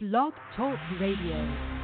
Blog Talk Radio.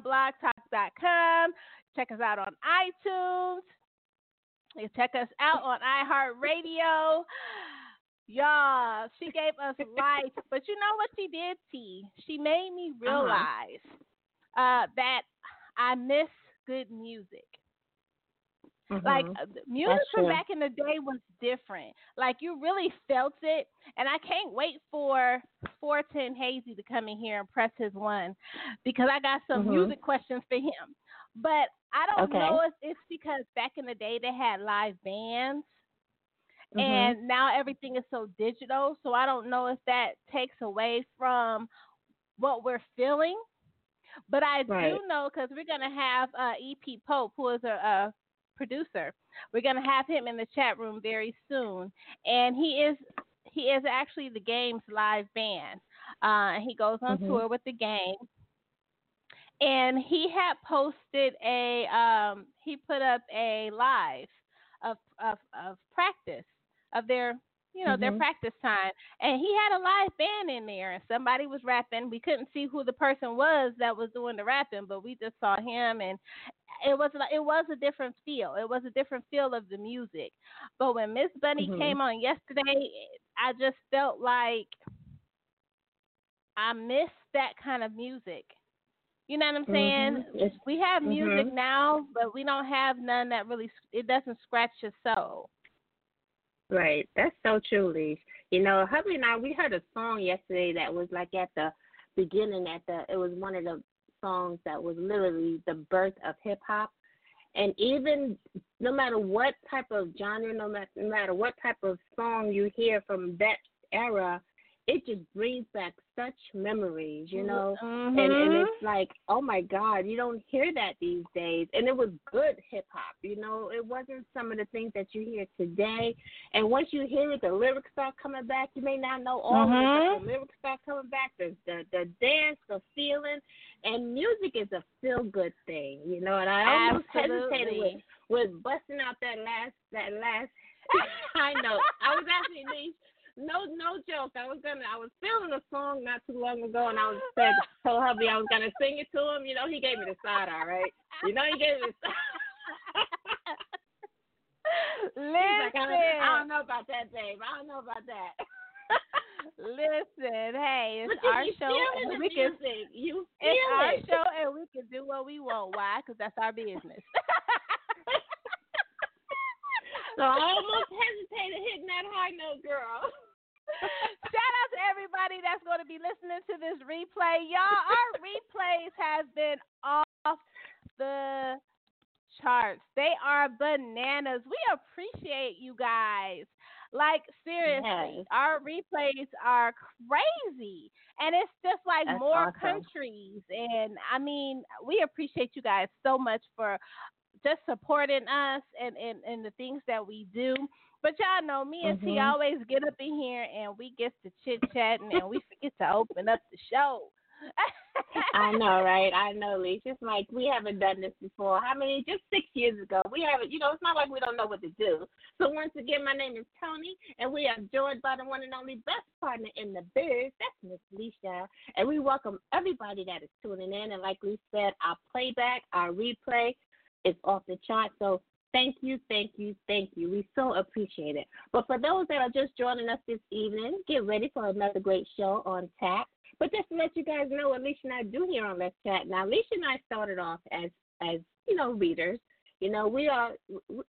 blogtalk.com, check us out on iTunes, you check us out on iHeartRadio. Y'all, she gave us life, but you know what she did, T? She made me Uh-huh. realize uh, that I miss good music. Like Mhm. uh, music That's from true. back in the day was different. Like you really felt it, and I can't wait for 410 Hazey to come in here and press his one because I got some Mhm. music questions for him. But I don't Okay. know if it's because back in the day they had live bands, Mhm. and now everything is so digital. So I don't know if that takes away from what we're feeling. But I Right. do know because we're gonna have uh, EP Pope, who is a, a producer. We're gonna have him in the chat room very soon, and he is he is actually the game's live band. Uh, he goes on Mhm. tour with the game, and he had posted a um, he put up a live of of of practice of their you know their Mhm. practice time and he had a live band in there and somebody was rapping we couldn't see who the person was that was doing the rapping but we just saw him and it was like it was a different feel it was a different feel of the music but when miss bunny Mhm. came on yesterday i just felt like i missed that kind of music you know what i'm saying Mhm. We have music Mhm. now but we don't have none that really it doesn't scratch your soul Right. That's so true, Lee. You know, hubby and I we heard a song yesterday that was like at the beginning at the it was one of the songs that was literally the birth of hip hop. And even no matter what type of genre, no matter, no matter what type of song you hear from that era, it just brings back such memories, you know. Mhm. and and it's like, oh my God, you don't hear that these days. And it was good hip hop, you know. It wasn't some of the things that you hear today. And once you hear it, the lyrics start coming back. You may not know all of it, but the lyrics start coming back. The the the dance, the feeling, and music is a feel good thing, you know. And I almost hesitated with with busting out that last that last high note. I was actually no no joke. I was gonna I was feeling a song not too long ago and I was said told hubby I was gonna sing it to him. You know, he gave me the side eye, right? You know he gave me the side He's like, I don't, I don't know about that, babe. I don't know about that. listen. Hey, it's our show, and we can. music. You It's our show, and we can do what we want. Why? Because that's our business. So I almost hesitated hitting that high note, girl. Shout out to everybody that's going to be listening to this replay. Y'all, our replays have been off the charts. They are bananas. We appreciate you guys. Like, seriously, Yes. our replays are crazy. And it's just like That's more awesome. countries. And I mean, we appreciate you guys so much for just supporting us and, and, and the things that we do. But y'all know me and T Mhm. always get up in here and we get to chit chatting and we forget to open up the show. I know, right? I know, Lee. Just like we haven't done this before. How many? Just six years ago. We haven't. You know, it's not like we don't know what to do. So once again, my name is Toni, and we are joined by the one and only best partner in the biz. That's Miss Lissha, and we welcome everybody that is tuning in. And like we said, our playback, our replay, is off the chart. So thank you, thank you, thank you. We so appreciate it. But for those that are just joining us this evening, get ready for another great show on tap. But just to let you guys know what Alicia and I do here on Let's Chat. Now, Alicia and I started off as, as you know, readers. You know, we are,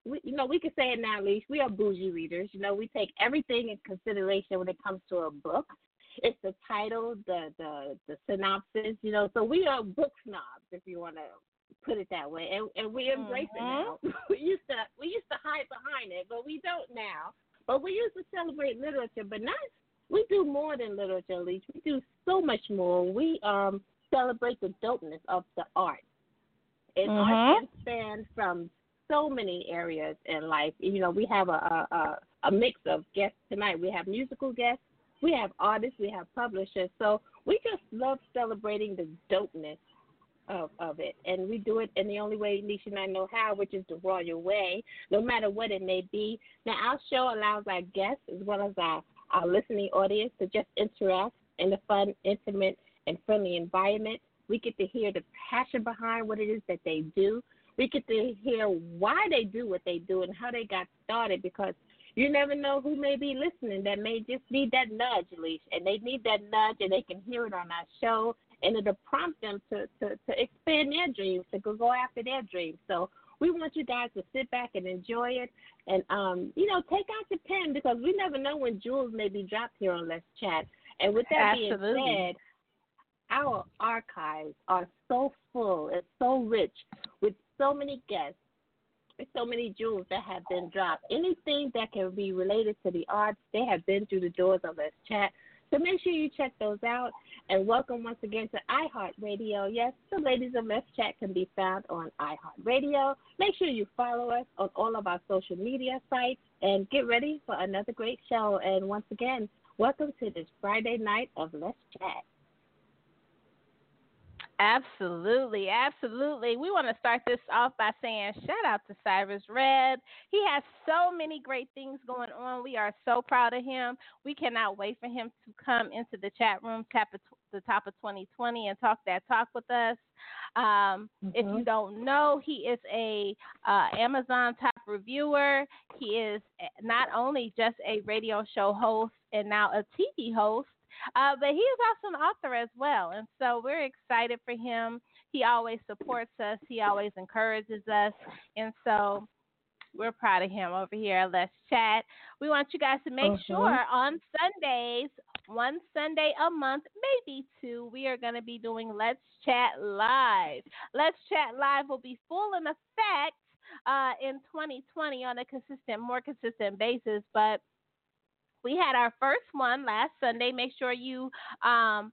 we- you know, we can say it now, Alicia. We are bougie readers. You know, we take everything in consideration when it comes to a book. It's the title, the the the synopsis. You know, so we are book snobs, if you want to put it that way, and and we embrace Mhm. it now. we used to we used to hide behind it, but we don't now. But we used to celebrate literature, but not. We do more than literature, Leach. We do so much more. We um celebrate the dopeness of the art. And Mhm. art can span from so many areas in life. You know, we have a, a, a, a mix of guests tonight. We have musical guests, we have artists, we have publishers. So we just love celebrating the dopeness of, of it. And we do it in the only way Nisha and I know how, which is the royal way, no matter what it may be. Now, our show allows our guests as well as our, our listening audience to just interact in a fun, intimate, and friendly environment. We get to hear the passion behind what it is that they do. We get to hear why they do what they do and how they got started because you never know who may be listening that may just need that nudge, Leash, and they need that nudge and they can hear it on our show and it'll prompt them to, to, to expand their dreams, to go, go after their dreams. So we want you guys to sit back and enjoy it and um, you know, take out your pen because we never know when jewels may be dropped here on Let's Chat. And with that Absolutely. being said, our archives are so full and so rich with so many guests, with so many jewels that have been dropped. Anything that can be related to the arts, they have been through the doors of Let's Chat. So make sure you check those out. And welcome once again to iHeartRadio. Yes, the ladies of Let's Chat can be found on iHeartRadio. Make sure you follow us on all of our social media sites and get ready for another great show. And once again, welcome to this Friday night of Let's Chat. Absolutely, absolutely. We want to start this off by saying shout out to Cyrus Webb. He has so many great things going on. We are so proud of him. We cannot wait for him to come into the chat room, tap at the top of 2020, and talk that talk with us. Um, If you don't know, he is a uh, Amazon top reviewer. He is not only just a radio show host and now a TV host. Uh, but he is also an author as well. And so we're excited for him. He always supports us, he always encourages us. And so we're proud of him over here at Let's Chat. We want you guys to make Mhm. sure on Sundays, one Sunday a month, maybe two, we are going to be doing Let's Chat Live. Let's Chat Live will be full in effect uh, in 2020 on a consistent, more consistent basis. But we had our first one last Sunday. Make sure you um,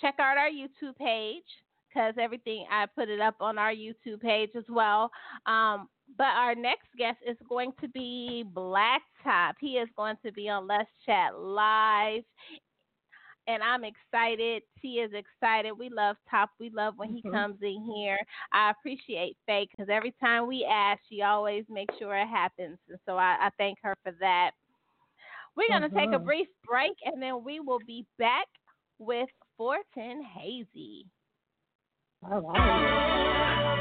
check out our YouTube page because everything I put it up on our YouTube page as well. Um, but our next guest is going to be Blacktop. He is going to be on Let's Chat Live. And I'm excited. T is excited. We love Top. We love when he Mhm. comes in here. I appreciate Faye because every time we ask, she always makes sure it happens. And so I, I thank her for that. We're going to take a Mhm. brief break and then we will be back with 410 Hazey. All right.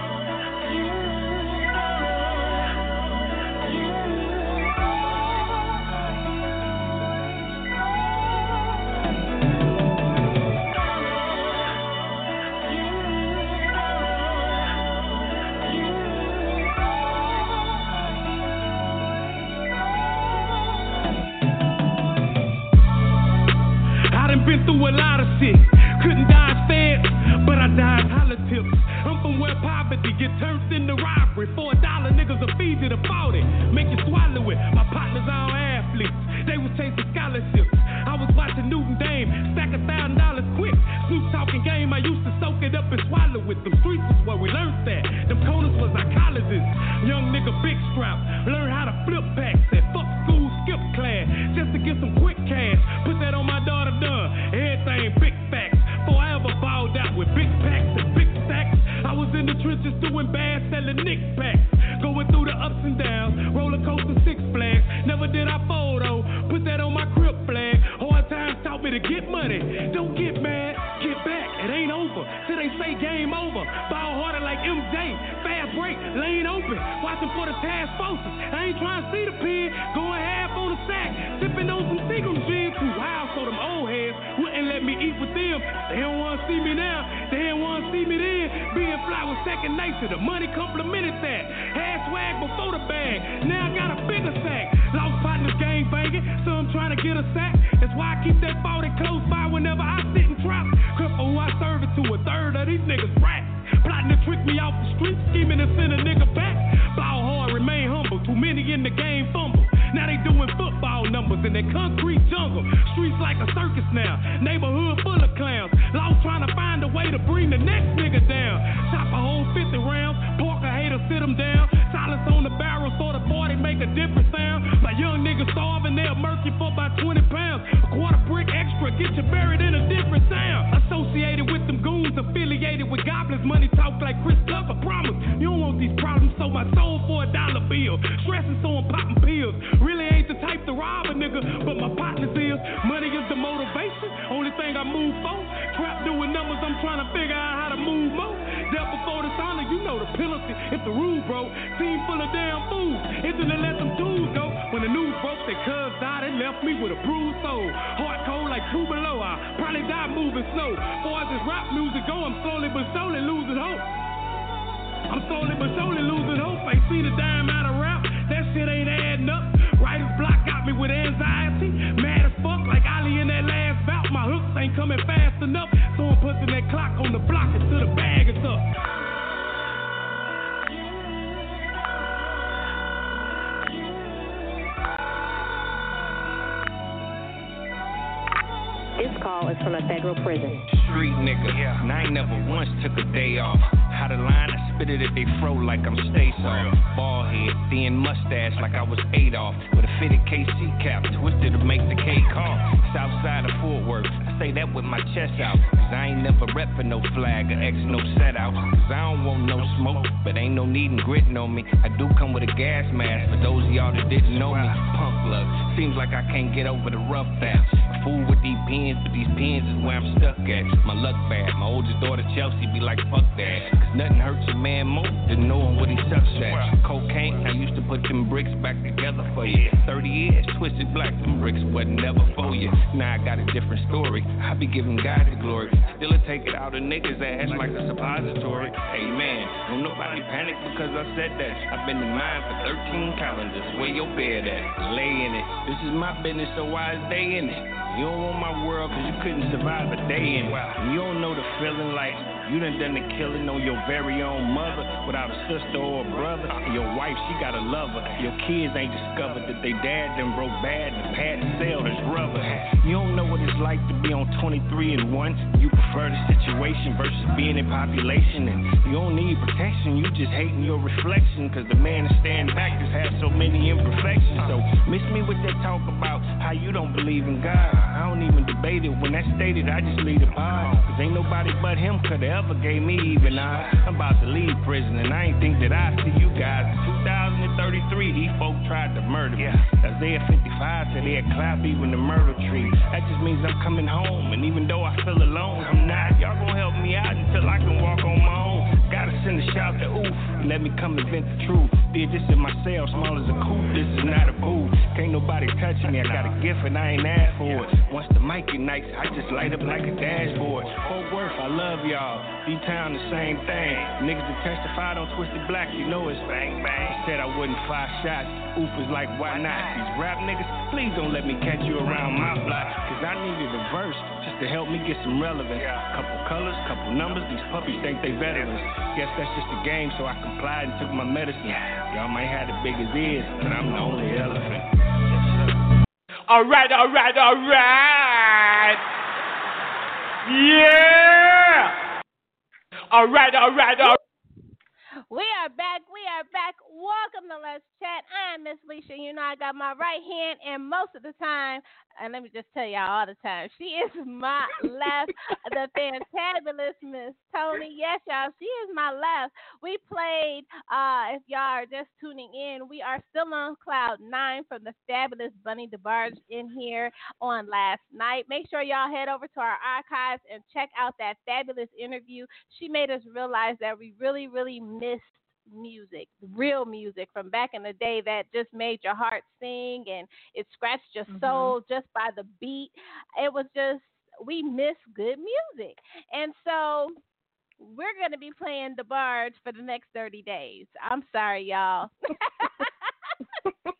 Through a lot of shit. Couldn't dodge feds, but I dodged politics. I'm from where poverty get turned into robbery. For a dollar, niggas will feed you to 40. Make you swallow it. My partners all athletes. They was chasing scholarships. I was watching Newton Dame stack a thousand dollars quick. Snoop talking game, I used to soak it up and swallow it. Them streets was where we learned that. Them corners was psychologists. Young nigga big strap. Learn they say game over. Ball harder like MJ. Fast break, lane open. Watching for the task forces. I ain't trying to see the pin. Going half on the sack. Sipping on some Seagram gin. Too wild so them old heads wouldn't let me eat with them. They don't want to see me now. They don't want to see me then. Being fly was second nature. The money complimented that. Had swag before the bag. Now I got a bigger sack. Lost partners gang banging. So I'm trying to get a sack. That's why I keep that 40 close by whenever I I serve it to a third of these niggas rats. Plotting to trick me off the street, scheming to send a nigga back. Bow hard, remain humble. Too many in the game fumble. Now they doing football numbers in the concrete jungle. Streets like a circus now. Neighborhood full of clowns. Lost trying to find a way to bring the next nigga down. Chop a whole 50 rounds. Park a hater, sit him down. Silence on the barrel, so the boy they make a different sound. My young niggas starving, they'll murk you for about 20 pounds. A quarter brick extra, get you buried in a different sound. Associated with them goons, affiliated with goblins. Money talk like Chris Tucker, promise. You don't want these problems, so my soul for a dollar bill. Stressing, so I'm popping pills. Really ain't the type to rob a nigga, but my partners is. Money is the motivation, only thing I move for. Trap doing numbers, I'm trying to figure out how to move more. Death before dishonor, you know the penalty. If the rule broke, team full of damn fools. Isn't it let them tools the broke, their cuz died, it left me with a bruised soul. Heart cold like two below. I probably die moving slow. As this rap music go, I'm slowly but slowly losing hope. I'm slowly but surely losing hope. Ain't seen a dime out of rap. That shit ain't adding up. Writer's block got me with anxiety. Mad as fuck, like Ali in that last bout. My hooks ain't coming fast enough. So I'm putting that clock on the block until the bag is up. This call is from a federal prison. Street nigga, yeah. and I ain't never once took a day off. How the line, I spit it at they fro like I'm soft. Ball head, thin mustache like I was Adolf. With a fitted KC cap, twisted to make the K call. South side of Fort Worth, I say that with my chest out. Cause I ain't never reppin' no flag or X no set out. Cause I don't want no smoke, but ain't no need in gritting on me. I do come with a gas mask for those of y'all that didn't know me. Punk luck, seems like I can't get over the rough patch. Fool with these pins, but these pins is where I'm stuck at. My luck bad, my oldest daughter Chelsea be like, fuck that. Nothing hurts a man more than knowing what he sucks at. Cocaine, I used to put them bricks back together for you. 30 years, twisted black, them bricks wasn't never for you. Now I got a different story. I be giving God the glory. Still a take it out of niggas' ass like a suppository. Man, don't nobody panic because I said that. I've been in mine for 13 calendars. Where your bed at? Lay in it. This is my business, so why is they in it? You don't want my world cause you couldn't survive a day in it. You don't know the feeling like you done done the killing on your very own mother without a sister or a brother. Your wife, she got a lover. Your kids ain't discovered that they dad done broke bad and pad and sell is rubber. You don't know what it's like to be on 23 and 1. You prefer the situation versus being in population. And you don't need protection, you just hating your reflection. Cause the man that stand back just has so many imperfections. So miss me with that talk about how you don't believe in God. I don't even debate it. When that's stated, I just leave the pod. Cause ain't nobody but him could have ever gave me even. I'm about to leave prison and I ain't think that I see you guys. In 2033, these folk tried to murder me. Isaiah 55 said they had clap even the murder tree. That just means I'm coming home. And even though I feel alone, I'm not. Y'all gonna help me out until I can walk on my own. Send a shout to oof let me come and vent the truth. Did this in my cell, small as a coop. This is not a booth. Can't nobody touch me. I got a gift and I ain't asked for it. Once the mic ignites, I just light up like a dashboard. Fort Worth, I love y'all. D Town, the same thing. Niggas that testified on Twisted Black, you know it's bang bang. Said I wouldn't fire shots. Oof is like, why not? These rap niggas, please don't let me catch you around my block. Cause I needed a verse just to help me get some relevance. Couple colors, couple numbers, these puppies think they veterans. Guess that's just the game, so I complied and took my medicine. Y'all might have the biggest ears, but I'm the only elephant. Alright, alright, alright. Yeah. Alright, alright, alright. We are back. We are back. Welcome to Let's Chat. I'm Miss Lissha. You know I got my right hand, and most of the time, and let me just tell y'all all the time, she is my left. the fantabulous Miss Toni. Yes, y'all, she is my left. We played. Uh, if y'all are just tuning in, we are still on cloud nine from the fabulous Bunny DeBarge in here on last night. Make sure y'all head over to our archives and check out that fabulous interview. She made us realize that we really, really missed music, real music from back in the day that just made your heart sing and it scratched your Mhm. soul just by the beat. It was just we miss good music. And so we're going to be playing DeBarge for the next 30 days. I'm sorry, y'all.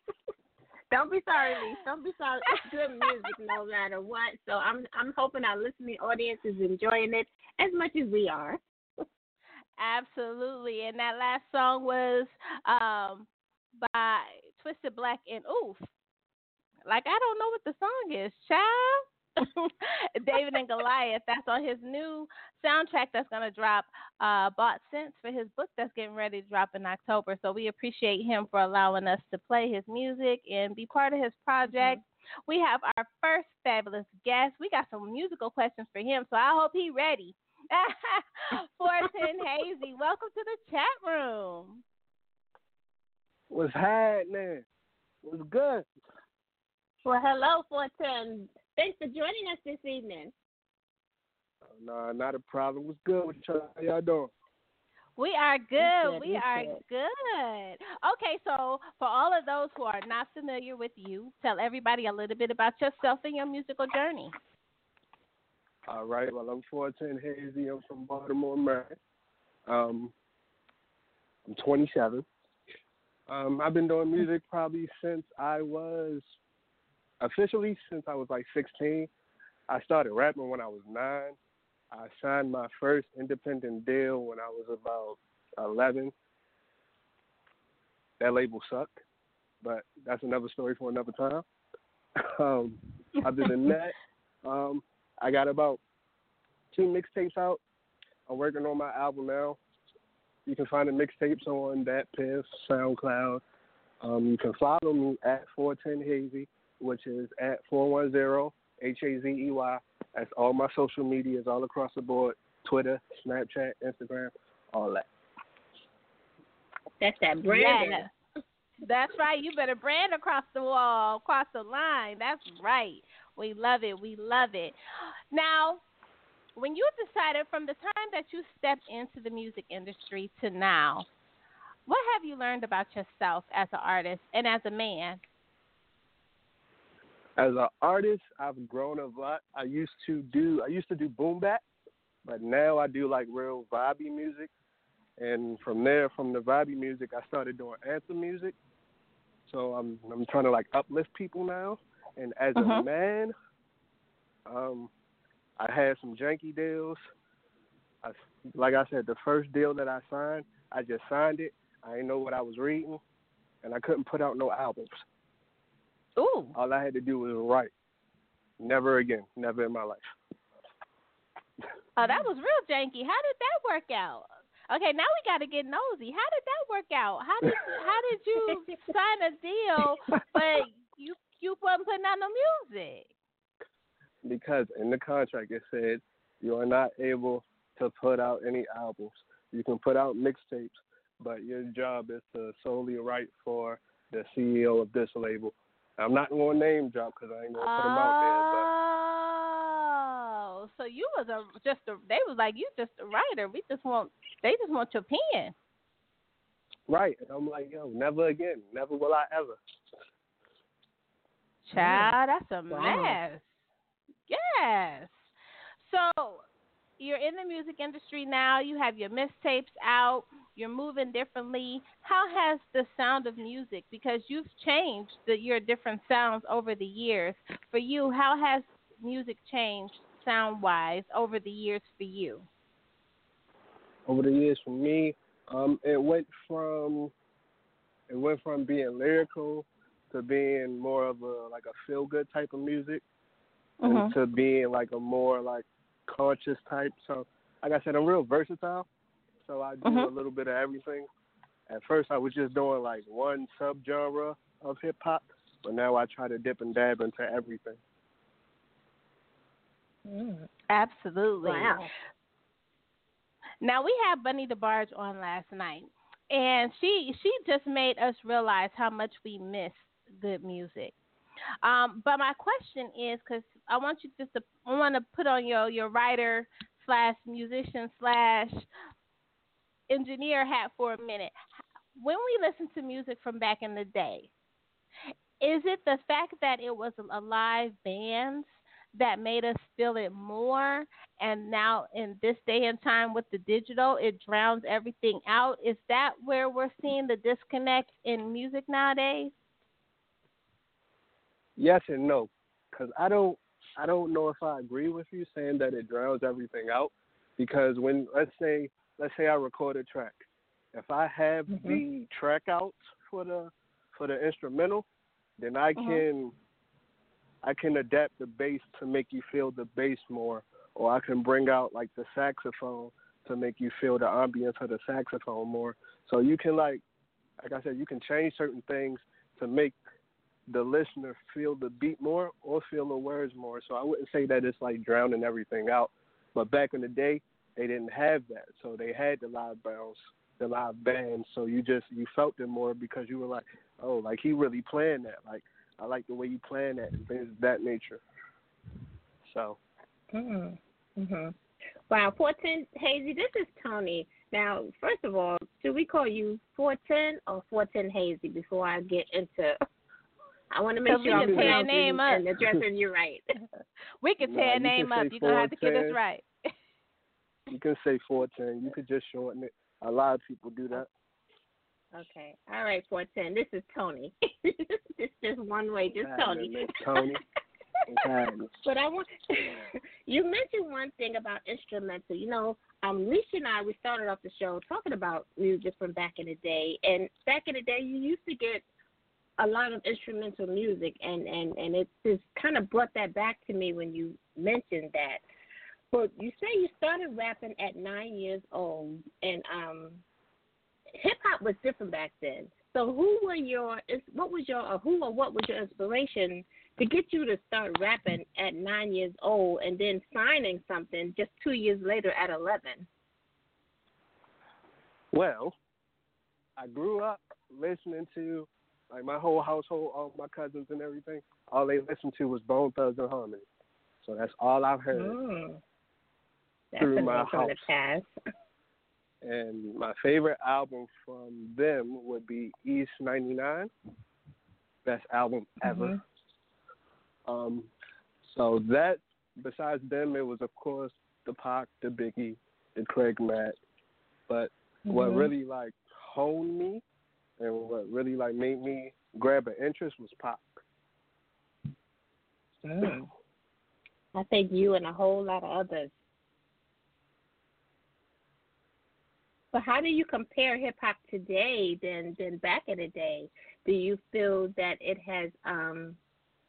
Don't be sorry, Lee. Don't be sorry. It's good music no matter what. So I'm I'm hoping our listening audience is enjoying it as much as we are. Absolutely. And that last song was um, by Twisted Black and Oof. Like I don't know what the song is, child. David and Goliath. That's on his new soundtrack that's going to drop. Uh, Bought Sense for his book that's getting ready to drop in October. So we appreciate him for allowing us to play his music and be part of his project. Mm-hmm. We have our first fabulous guest. We got some musical questions for him, so I hope he's ready. 410 Hazey, welcome to the chat room. What's happening? What's good? Well, hello, 410. Thanks for joining us this evening. Oh, no, not a problem. What's good with y'all? How y'all doing? We are good. We are good. Okay, so for all of those who are not familiar with you, tell everybody a little bit about yourself and your musical journey. All right. Well, I'm 410 Hazey. I'm from Baltimore, Maryland. Um, I'm 27. Um, I've been doing music probably since I was officially since I was like 16. I started rapping when I was nine. I signed my first independent deal when I was about 11. That label sucked, but that's another story for another time. um, other than that, um, I got about two mixtapes out. I'm working on my album now. You can find the mixtapes on that DatPiff, SoundCloud. Um, you can follow me at 410 Hazey, which is at 410 H A Z E Y. That's all my social medias all across the board Twitter, Snapchat, Instagram, all that. That's that brand. Yeah. That's right. You better brand across the wall, across the line. That's right. We love it. We love it. Now, when you decided from the time that you stepped into the music industry to now, what have you learned about yourself as an artist and as a man? As an artist, I've grown a lot. I used to do I used to do boom bap, but now I do like real vibey music. And from there, from the vibey music, I started doing anthem music. So I'm I'm trying to like uplift people now. And as mm-hmm. a man, um, I had some janky deals. I, like I said, the first deal that I signed, I just signed it. I didn't know what I was reading, and I couldn't put out no albums. Ooh. All I had to do was write. Never again. Never in my life. Oh, that was real janky. How did that work out? Okay, now we got to get nosy. How did that work out? How did how did you sign a deal, but you you wasn't putting out no music? because in the contract it said you are not able to put out any albums. You can put out mixtapes, but your job is to solely write for the CEO of this label. I'm not going to name drop because I ain't going to put them out there. Oh, so you was a just a they was like you just a writer. We just want they just want your pen. Right, and I'm like, yo, never again, never will I ever. Child, that's a wow. mess. Yes. So you're in the music industry now. You have your mixtapes out. You're moving differently. How has the sound of music, because you've changed the, your different sounds over the years, for you, how has music changed sound wise over the years for you? Over the years for me, um, it went from it went from being lyrical to being more of a like a feel good type of music mm-hmm. into being like a more like conscious type. So, like I said, I'm real versatile. So I do mm-hmm. a little bit of everything. At first, I was just doing like one subgenre of hip hop, but now I try to dip and dab into everything. Mm. Absolutely. Wow. Now we had Bunny DeBarge on last night, and she she just made us realize how much we miss good music. Um, but my question is because I want you just to I want to put on your your writer slash musician slash engineer hat for a minute. When we listen to music from back in the day, is it the fact that it was a live band that made us feel it more? And now in this day and time with the digital, it drowns everything out. Is that where we're seeing the disconnect in music nowadays? Yes and no, because I don't I don't know if I agree with you saying that it drowns everything out. Because when let's say let's say I record a track, if I have mm-hmm. the track out for the for the instrumental, then I mm-hmm. can I can adapt the bass to make you feel the bass more, or I can bring out like the saxophone to make you feel the ambience of the saxophone more. So you can like, like I said, you can change certain things to make the listener feel the beat more or feel the words more. So I wouldn't say that it's like drowning everything out. But back in the day, they didn't have that, so they had the live bands, the live bands. So you just you felt them more because you were like, oh, like he really playing that. Like I like the way you playing that and things of that nature. So. Mhm. Mhm. Wow, four ten Hazey. This is Toni. Now, first of all, should we call you four ten or four ten Hazey before I get into? I want to make So we sure can I'm tear a pronouncing name up. and addressing you right. We can Nah, tear a name up. You're gonna have to get us right. You can say 410. You could just shorten it. A lot of people do that. Okay. All right, 410. This is Toni. it's just one way, just Toni. happening, Toni? But I want you mentioned one thing about instrumental. You know, um, Lissha and I we started off the show talking about music from back in the day, and back in the day you used to get a lot of instrumental music, and and and it just kind of brought that back to me when you mentioned that. But you say you started rapping at nine years old, and um, hip hop was different back then. So who were your what was your or who or what was your inspiration to get you to start rapping at nine years old and then signing something just two years later at eleven? Well, I grew up listening to like my whole household, all my cousins and everything. All they listened to was Bone Thugs-n-Harmony. So that's all I've heard. Mm. Through my house. And my favorite album from them would be East '99. Best album ever. Mhm. Um, so that besides them, it was of course the Pac, the Biggie, the Craig Mack. But what Mhm. really like honed me and what really like made me grab an interest was Pac. Mm. I think you and a whole lot of others. But how do you compare hip hop today than than back in the day? Do you feel that it has um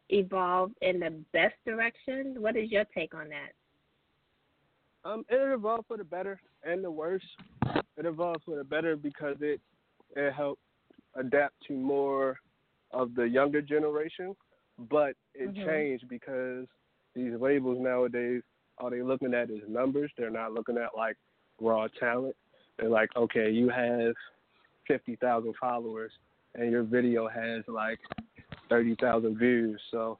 evolved in the best direction? What is your take on that? Um, it evolved for the better and the worse. It evolved for the better because it it helped adapt to more of the younger generation, but it Mhm. changed because these labels nowadays all they looking at is numbers. They're not looking at like raw talent. They're like, okay, you have fifty thousand followers and your video has like thirty thousand views. So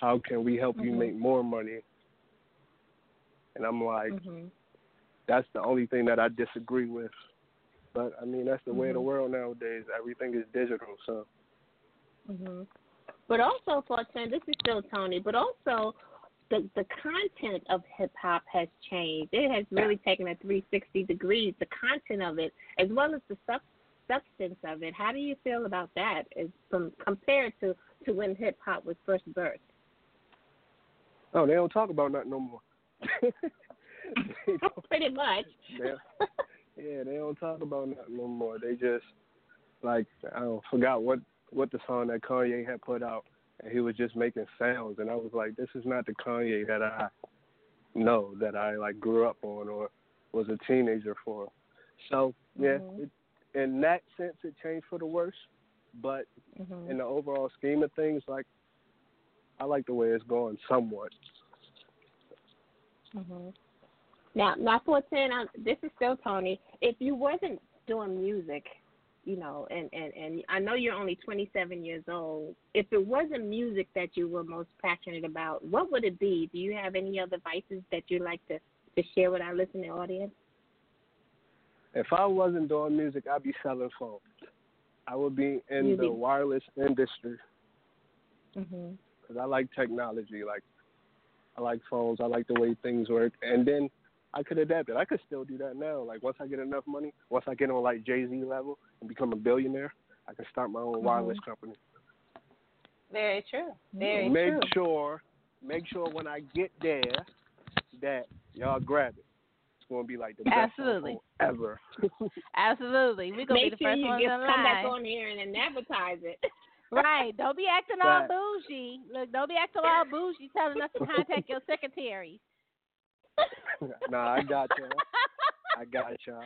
how can we help you Mhm. make more money? And I'm like, Mhm. that's the only thing that I disagree with. But I mean, that's the way of the Mhm. world nowadays. Everything is digital, so hmm But also, 410, this is still Toni. But also, the the content of hip hop has changed. It has really taken a 360 degrees. The content of it, as well as the sub, substance of it. How do you feel about that, as from compared to to when hip hop was first birthed? oh, they don't talk about nothing no more. Pretty much. Yeah, they don't talk about nothing no more. They just like I don't forgot what what the song that Kanye had put out, and he was just making sounds, and I was like, this is not the Kanye that I know that I like grew up on or was a teenager for. So yeah, Mhm. it, in that sense, it changed for the worse, but hmm in the overall scheme of things, like I like the way it's going somewhat. hmm Now, now, 410. Um, this is still Toni. If you wasn't doing music, you know, and and and I know you're only 27 years old. If it wasn't music that you were most passionate about, what would it be? Do you have any other vices that you'd like to to share with our listening audience? If I wasn't doing music, I'd be selling phones. I would be in You'd the be- wireless industry Mhm. because I like technology. Like I like phones. I like the way things work, and then I could adapt it. I could still do that now. Like once I get enough money, once I get on like Jay Z level and become a billionaire, I can start my own wireless mm-hmm. company. Very true. Very make true. Make sure, make sure when I get there that y'all grab it. It's gonna be like the best Absolutely. phone ever. Absolutely. We're gonna Make be the sure first you ones get in come back on here and then advertise it. right. Don't be acting all bougie. Look, don't be acting all bougie telling us to contact your secretary. nah, I got y'all. I got y'all.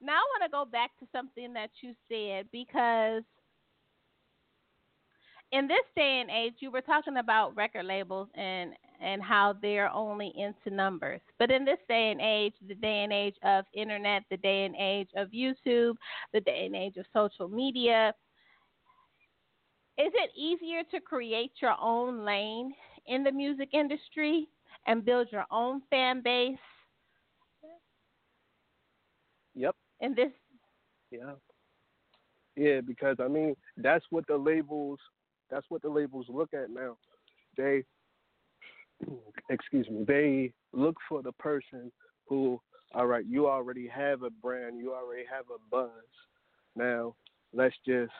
Now I want to go back to something that you said because in this day and age, you were talking about record labels and and how they're only into numbers. But in this day and age, the day and age of internet, the day and age of YouTube, the day and age of social media, is it easier to create your own lane in the music industry and build your own fan base Yep. And this Yeah. Yeah, because I mean that's what the labels that's what the labels look at now. They excuse me, they look for the person who all right, you already have a brand, you already have a buzz. Now let's just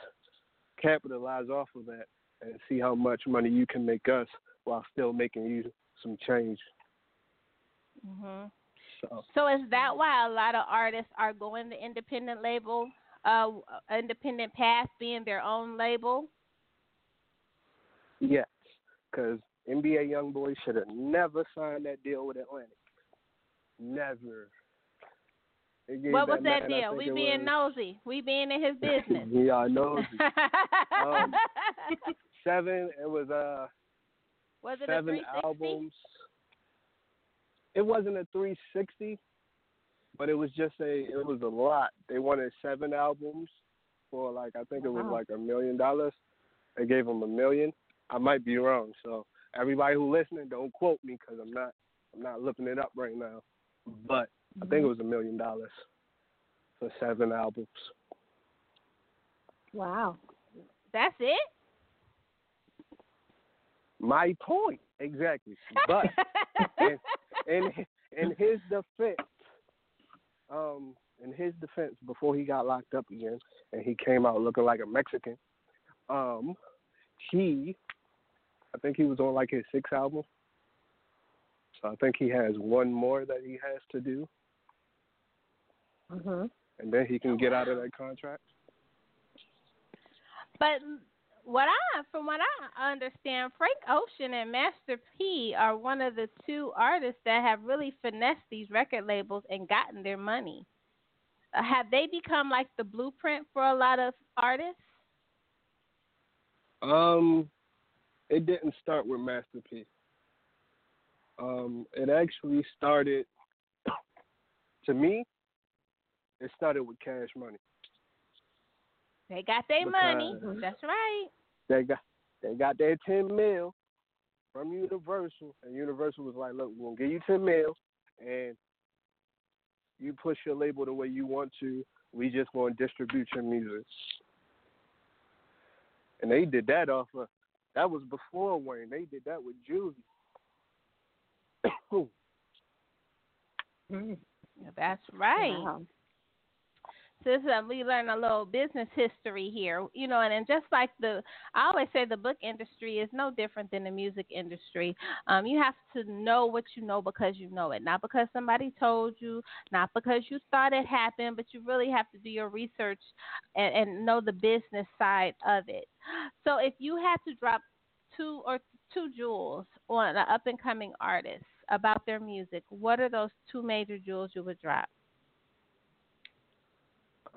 capitalize off of that and see how much money you can make us while still making you some change. hmm So So is that why a lot of artists are going the independent label, uh, independent path, being their own label? Yes, because NBA YoungBoy should have never signed that deal with Atlantic. Never. What was man, that deal? We being was- nosy. We being in his business. yeah, I know. Um, seven. It was uh was it seven 360? albums. It wasn't a 360, but it was just a. It was a lot. They wanted seven albums for like I think it was Wow. like a million dollars. They gave them a million. I might be wrong. So everybody who listening, don't quote me because I'm not. I'm not looking it up right now. But I think it mm-hmm. was a million dollars for seven albums. Wow. That's it. My point exactly. But in, in in his defense, um, in his defense, before he got locked up again and he came out looking like a Mexican, um, he, I think he was on like his sixth album. So I think he has one more that he has to do, Mhm. and then he can get out of that contract. But what I, from what I understand, Frank Ocean and Master P are one of the two artists that have really finessed these record labels and gotten their money. Uh, have they become like the blueprint for a lot of artists? Um, it didn't start with Master P. Um, it actually started. To me, it started with Cash Money. They got their money. That's right. They got they got their ten mil from Universal, and Universal was like, "Look, we're gonna give you ten mil, and you push your label the way you want to. We just gonna distribute your music." And they did that off of that was before Wayne. They did that with Juvie. Mhm. That's right. Wow. This um, we learn a little business history here, you know, and, and just like the, I always say the book industry is no different than the music industry. Um, you have to know what you know because you know it, not because somebody told you, not because you thought it happened, but you really have to do your research and, and know the business side of it. So if you had to drop two or two jewels on an up and coming artist about their music, what are those two major jewels you would drop?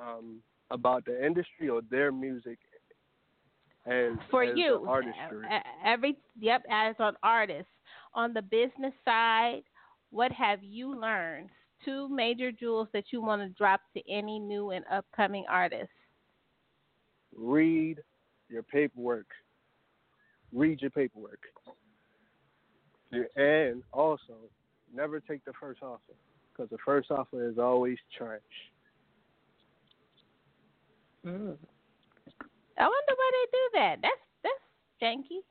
Um, about the industry or their music as for you artistry. every yep as an artist on the business side what have you learned two major jewels that you want to drop to any new and upcoming artists read your paperwork. Read your paperwork. And also, never take the first offer because the first offer is always trash. Mm. i wonder why they do that that's that's janky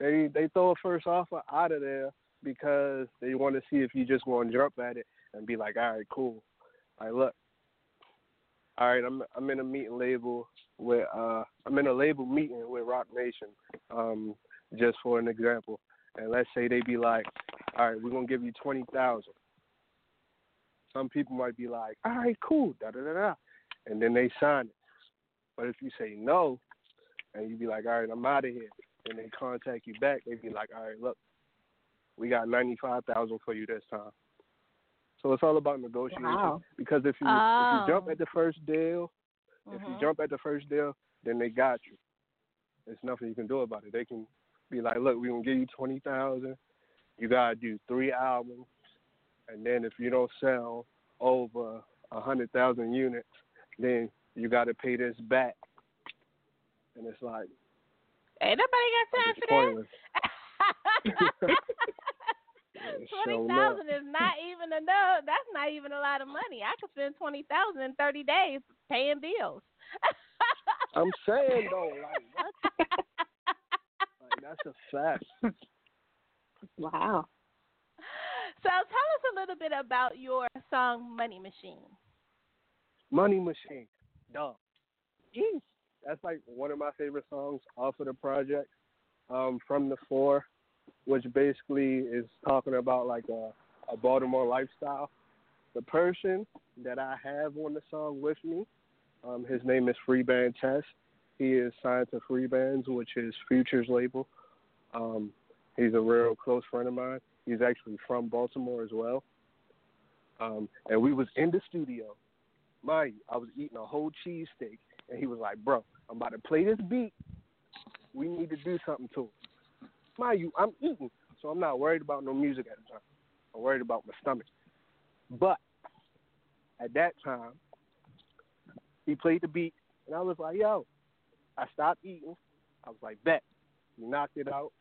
They they throw a first offer out of there because they want to see if you just want to jump at it and be like, all right, cool. Like, look. All right, I'm I'm in a meeting label with uh I'm in a label meeting with Roc Nation, um, just for an example. And let's say they be like, all right, we're gonna give you twenty thousand. Some people might be like, all right, cool, da da da da, and then they sign it. But if you say no, and you be like, all right, I'm out of here, and they contact you back, they be like, all right, look, we got ninety five thousand for you this time. So it's all about negotiation. Wow. Because if you if Oh. you jump at the first deal, if you Mhm. jump at the first deal, then they got you. There's nothing you can do about it. They can be like, look, we're gonna give you twenty thousand. You gotta do three albums, and then if you don't sell over a hundred thousand units, then you gotta pay this back. And it's like Ain't nobody got time for that. Yeah, Twenty sure is not even enough. That's not even a lot of money. I could spend twenty thousand in thirty days paying bills. I'm saying though, like what? Like that's a fact. Wow. So tell us a little bit about your song Money Machine. Money Machine, Dumb. Jeez. That's like one of my favorite songs off of the project, um, from the four, which basically is talking about like a, a Baltimore lifestyle. The person that I have on the song with me, um, his name is Freeband Test. He is signed to Freebandz, which is Future's label. Um, he's a real close friend of mine. He's actually from Baltimore as well. Um, and we was in the studio. Mind you, I was eating a whole cheesesteak, and he was like, "Bro, I'm about to play this beat. We need to do something to it." Mind you, I'm eating, so I'm not worried about no music at the time. I'm worried about my stomach. But at that time, he played the beat, and I was like, "Yo." I stopped eating. I was like, "Bet." Knocked it out.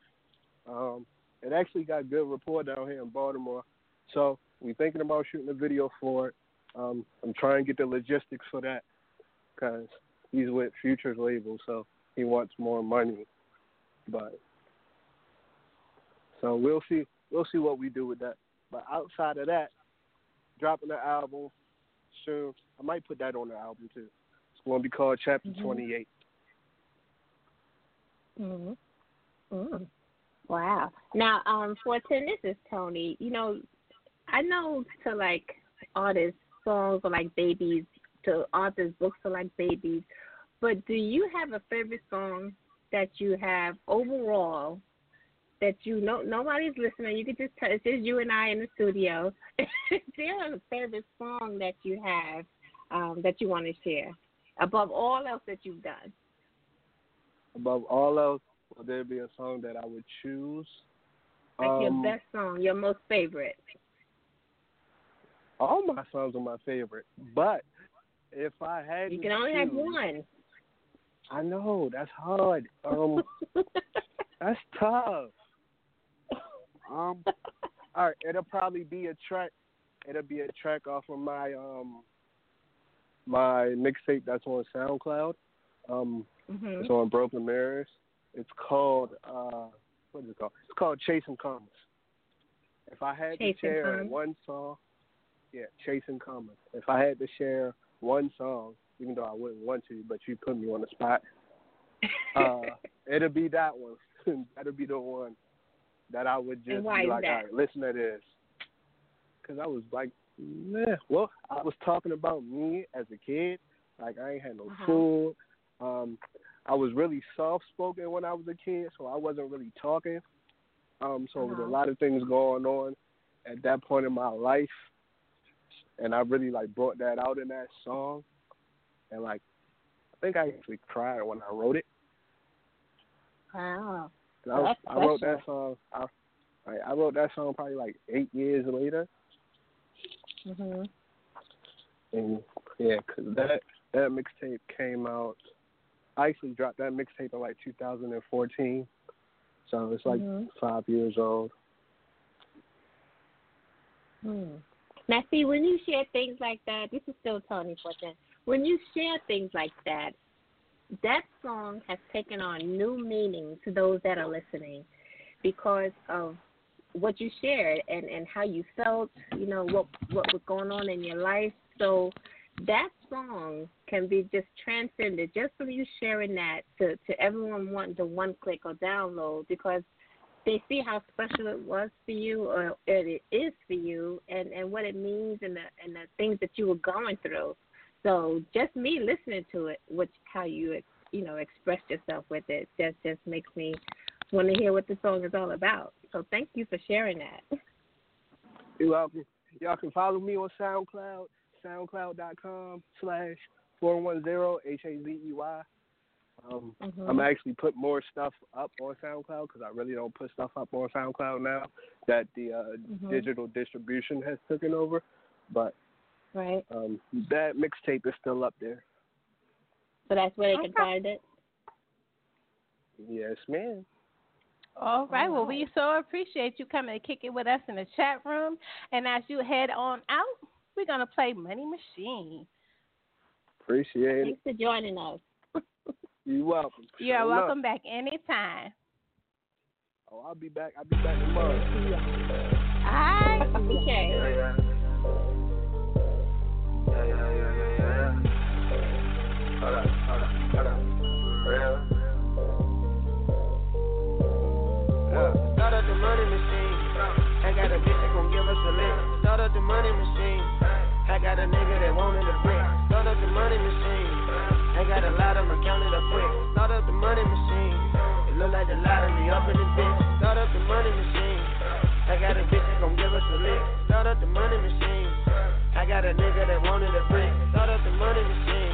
Um, it actually got good rapport down here in Baltimore. So we thinking about shooting a video for it. Um, I'm trying to get the logistics for that because he's with Future's label, so he wants more money. But so we'll see. We'll see what we do with that. But outside of that, dropping the album soon. I might put that on the album too. It's going to be called Chapter Mhm. 28. mm Mm. Wow. Now, um, 410, this is Toni. You know, I know to like artists, songs are like babies. To authors, books are like babies. But do you have a favorite song that you have overall that you know nobody's listening? You could just tell it's just you and I in the studio. is there a favorite song that you have um, that you want to share above all else that you've done? Above all else, will there be a song that I would choose? Like Um, your best song, your most favorite. All my songs are my favorite, but if I had You can only have one. I know that's hard. Um, that's tough. Um, all right, it'll probably be a track. It'll be a track off of my um my mixtape that's on SoundCloud. Um, hmm it's on Broken Mirrors. It's called uh, what is it called? It's called Chasing Commas. If I had Chasing to share one song, yeah, Chasing Commas. If I had to share one song, even though I wouldn't want to, but you put me on the spot, uh, it'll be that one. That'll be the one that I would just be like, all right, listen to this. Because I was like, meh. Well, I was talking about me as a kid. Like, I ain't had no Uh-huh. food. Um, I was really soft spoken when I was a kid, so I wasn't really talking. Um, so there was Uh-huh. a lot of things going on at that point in my life, and I really like brought that out in that song, and like I think I actually cried when I wrote it. Wow. I, was, I wrote that song. I, I wrote that song probably like eight years later, Mhm. and yeah, 'cause that that mixtape came out. I actually dropped that mixtape in like 2014, so it's like Mhm. five years old. Hmm. Now, see, when you share things like that, this is still Toni Fortune. When you share things like that, that song has taken on new meaning to those that are listening because of what you shared and and how you felt. You know what what was going on in your life. So that song can be just transcended just from you sharing that to to everyone wanting to one click or download because they see how special it was for you or it is for you and and what it means and the and the things that you were going through so just me listening to it which how you you know, expressed yourself with it. Just just makes me want to hear what the song is all about. So thank you for sharing that. You're welcome. Y'all can follow me on SoundCloud, soundcloud.com slash 410 H-A-Z-E-Y. Um, Mhm. I'm actually put more stuff up on SoundCloud because I really don't put stuff up on SoundCloud now that the uh, Mhm. digital distribution has taken over. But Right. um, that mixtape is still up there. So that's where they can find it. Yes, ma'am. All right. Well, we so appreciate you coming to kick it with us in the chat room. And as you head on out, we're gonna play Money Machine. Appreciate it. Thanks for joining us. You're welcome. You are Sure welcome enough. back anytime. Oh, I'll be back. I'll be back tomorrow. All right. Okay. Yeah, yeah, yeah, yeah, yeah. Hold up, hold up, hold up. Real. Up. Start up the money machine. I got a bitch that gon' give us a lick. Start up the money machine. I got a nigga that wanted a brick. Start up the money machine. I got a lot of them counted up quick. Start up the money machine. It look like the lottery up in this bitch. Start up the money machine. I got a bitch that gon' give us a lick. Start up the money machine. I got a nigga that wanted a brick. Start up the money machine.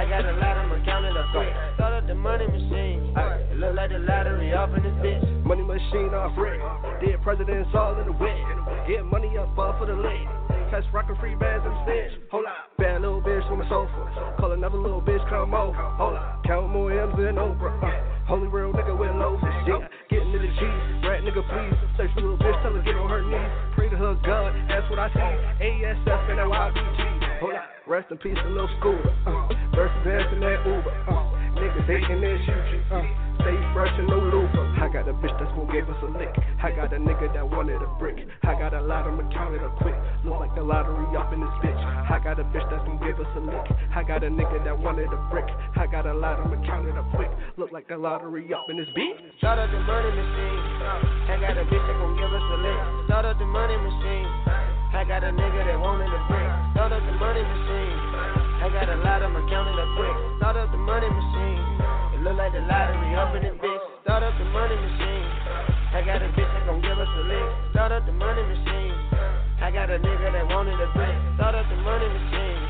I got a lot of them counted up quick. Start up the money machine. It look like the lottery up in this bitch. Money machine off red. Dead presidents all in the wet. Get money up off for the leg. Catch rockin' free bands and stench. Hold up. Bad little bitch on my sofa. Call another little bitch come over. Hold up. Count more M's than Oprah. Uh, holy real nigga with loafers. Yeah. Getting to the cheese. Rat nigga please. Search little bitch. Tell her get on her knees. Pray to her God. That's what I see. ASF and YBG. Hold up. Rest in peace, a little scooter. Uh, versus dancing that Uber. Uh, niggas hating that shoot Uh, fresh and no looper. I got a bitch that's gonna give us a lick. I got a nigga that wanted a brick. I got a lot of them counted up quick. Look like the lottery up in this bitch. I got a bitch that's gonna give us a lick. I got a nigga that wanted a brick. I got a lot of them counted up quick. Look like the lottery up in this bitch. Start up the money machine. I got a bitch that gon' give us a lick. Start up the money machine. I got a nigga that wanted a brick. Start up the money machine. I got a lot of them counted up quick. Start up the money machine. Look like the lottery up in this bitch. Start up the money machine. I got a bitch that gon' give us a lick. Start up the money machine. I got a nigga that wanted a brick. Start up the money machine.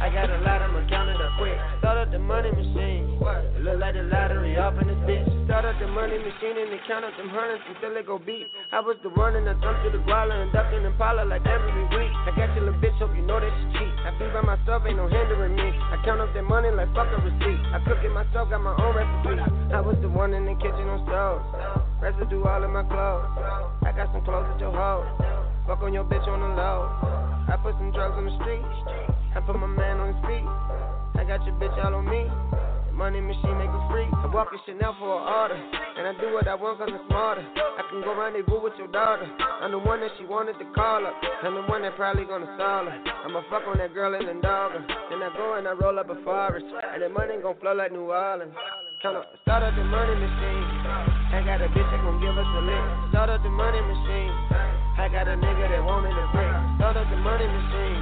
I got a lot of them counted up quick. Start up the money machine. Look like the lottery up in this bitch. Start up the money machine and count up them hundreds until it go beat. I was the one and I jumped to the guala and and Impala like every week. I got your little bitch, hope you know that she cheat. I be by myself, ain't no hindering me. I count up that money like fuck a receipt. I cook it myself, got my own recipe. I was the one in the kitchen on stove. Residue all in my clothes. I got some clothes at your house. Fuck on your bitch on the low. I put some drugs on the street. I put my man on his feet. I got your bitch all on me. Money machine make it free. I walk in Chanel for an order. And I do what I want cause I'm smarter. I can go rendezvous with your daughter. I'm the one that she wanted to call up. I'm the one that probably gonna stall her. I'ma fuck on that girl in the dogger. Then I go and I roll up a forest. And the money gon' flow like New Orleans. Count up, start up the money machine. I got a bitch that gon' give us a lick. Start up the money machine. I got a nigga that wanted to brick. Start up the money machine.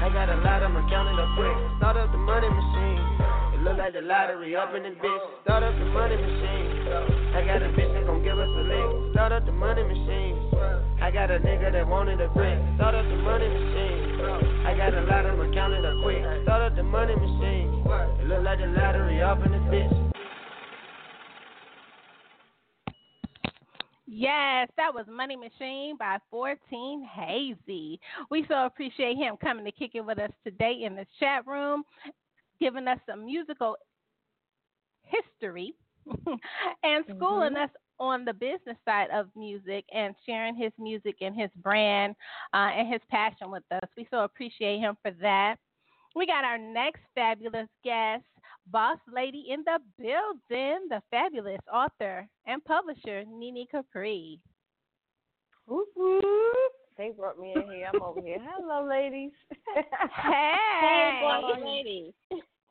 I got a lot of them counted up quick. Start up the money machine. Look like the lottery up in this bitch. Start up the money machine. I got a bitch that gon' give us a lick. Start up the money machine. I got a nigga that wanted a brick. Start up the money machine. I got a lot of them counted up quick. Start up the money machine. Look like the lottery up in this bitch. Yes, that was Money Machine by 410 Hazey. We so appreciate him coming to kick it with us today in the chat room, giving us some musical history and schooling us on the business side of music and sharing his music and his brand uh, and his passion with us. We so appreciate him for that. We got our next fabulous guest, boss lady in the building, the fabulous author and publisher, Nene Capri. Whoop, whoop. They brought me in here. I'm over here. Hello, ladies. Hey, Hey, boy, ladies.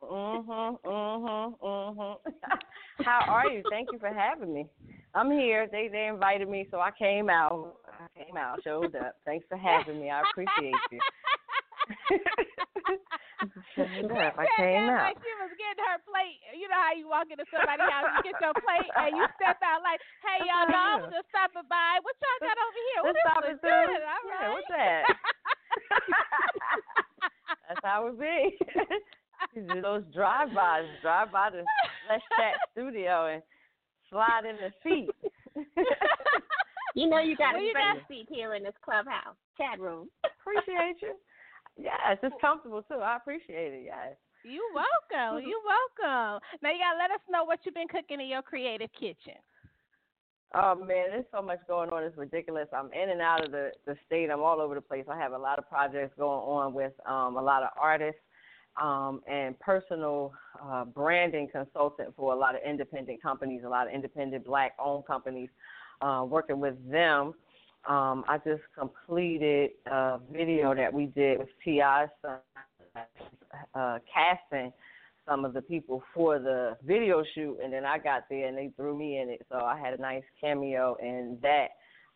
Mhm, mhm, mhm. How are you? Thank you for having me. I'm here. They they invited me, so I came out. I came out, showed up. Thanks for having me. I appreciate you. yeah, if I came out. like she was getting her plate. You know how you walk into somebody's house, you get your plate, and you step out like, "Hey, y'all, no, I was just stopping by. What y'all got over here? Let's this stop looks it, too. good. All Yeah, what's that? That's how it be. You do those drive-bys. Drive by the Let's Chat studio and slide in the seat. You know you got Well, a you seat here in this clubhouse chat room. appreciate you. Yes, it's comfortable too. I appreciate it. Yes. You welcome. You welcome. Now you gotta let us know what you've been cooking in your creative kitchen. Oh man, there's so much going on. It's ridiculous. I'm in and out of the the state. I'm all over the place. I have a lot of projects going on with um, a lot of artists um, and personal uh, branding consultant for a lot of independent companies, a lot of independent black-owned companies. Uh, working with them. Um, I just completed a video that we did with son, uh, casting some of the people for the video shoot, and then I got there and they threw me in it. So I had a nice cameo in that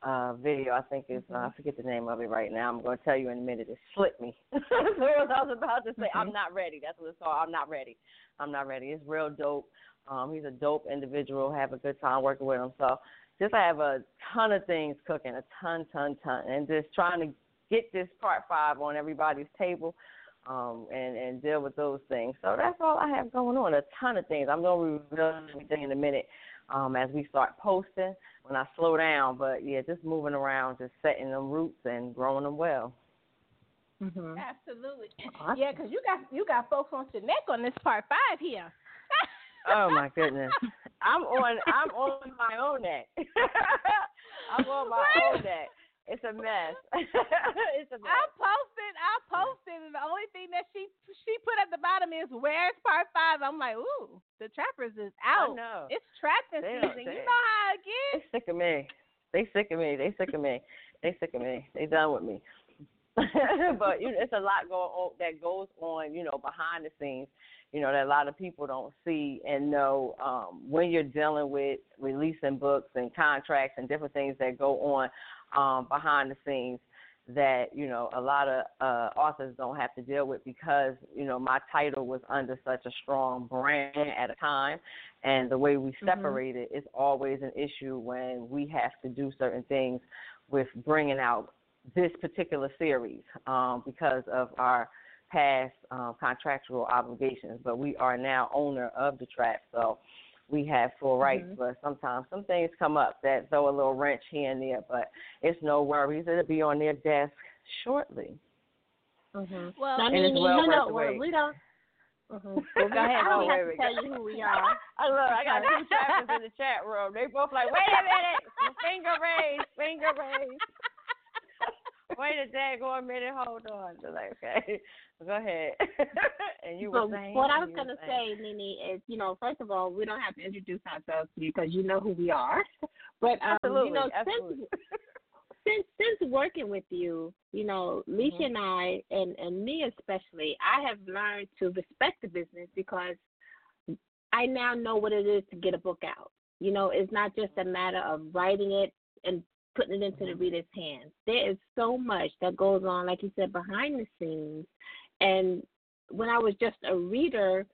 uh, video. I think it's uh, I forget the name of it right now. I'm going to tell you in a minute. It slipped me. so I was about to say I'm not ready. That's what it's called. I'm not ready. I'm not ready. It's real dope. Um, he's a dope individual. Have a good time working with him. So just I have a ton of things cooking, a ton, ton, ton, and just trying to get this part five on everybody's table um, and and deal with those things. So that's all I have going on. A ton of things. I'm gonna reveal everything in a minute um, as we start posting when I slow down. But yeah, just moving around, just setting them roots and growing them well. Mm-hmm. Absolutely. Yeah, 'cause you got you got folks on your neck on this part five here. Oh my goodness. I'm on I'm on my own neck. I'm on my own neck. It's a mess. it's a mess. I posted, I posted, and the only thing that she she put at the bottom is "Where's Part 5? I'm like, ooh, the trappers is out. know. It's trapping season. you know how it gets. They sick of me. They sick of me. They sick of me. They sick of me. They done with me. but you know, it's a lot going on that goes on, you know, behind the scenes. You know that a lot of people don't see and know um, when you're dealing with releasing books and contracts and different things that go on um, behind the scenes that you know a lot of uh, authors don't have to deal with because you know my title was under such a strong brand at a time, and the way we separate it is always an issue when we have to do certain things with bringing out this particular series um, because of our past um, contractual obligations. But we are now owner of the track, so we have full rights. But sometimes some things come up that throw a little wrench here and there. But it's no worries; it'll be on their desk shortly. Mm-hmm. Well, I And mean, it's you know, worth well, we don't. Mm-hmm. Well, go ahead. I don't Oh, have to tell you who we are. I look, I got two trappers in the chat room. They both like, wait a minute, finger raised, finger raised. Wait a daggone minute, hold on. They're like, okay, go ahead. and you were So saying what I was gonna saying. say, Nene, is you know, first of all, we don't have to introduce ourselves to you because you know who we are. But um, Absolutely, you know, absolutely. since since since working with you, you know, Lissha Mhm. and I, and and me especially, I have learned to respect the business because I now know what it is to get a book out. You know, it's not just a matter of writing it and putting it into the mm-hmm. reader's hands. There is so much that goes on, like you said, behind the scenes. And when I was just a reader,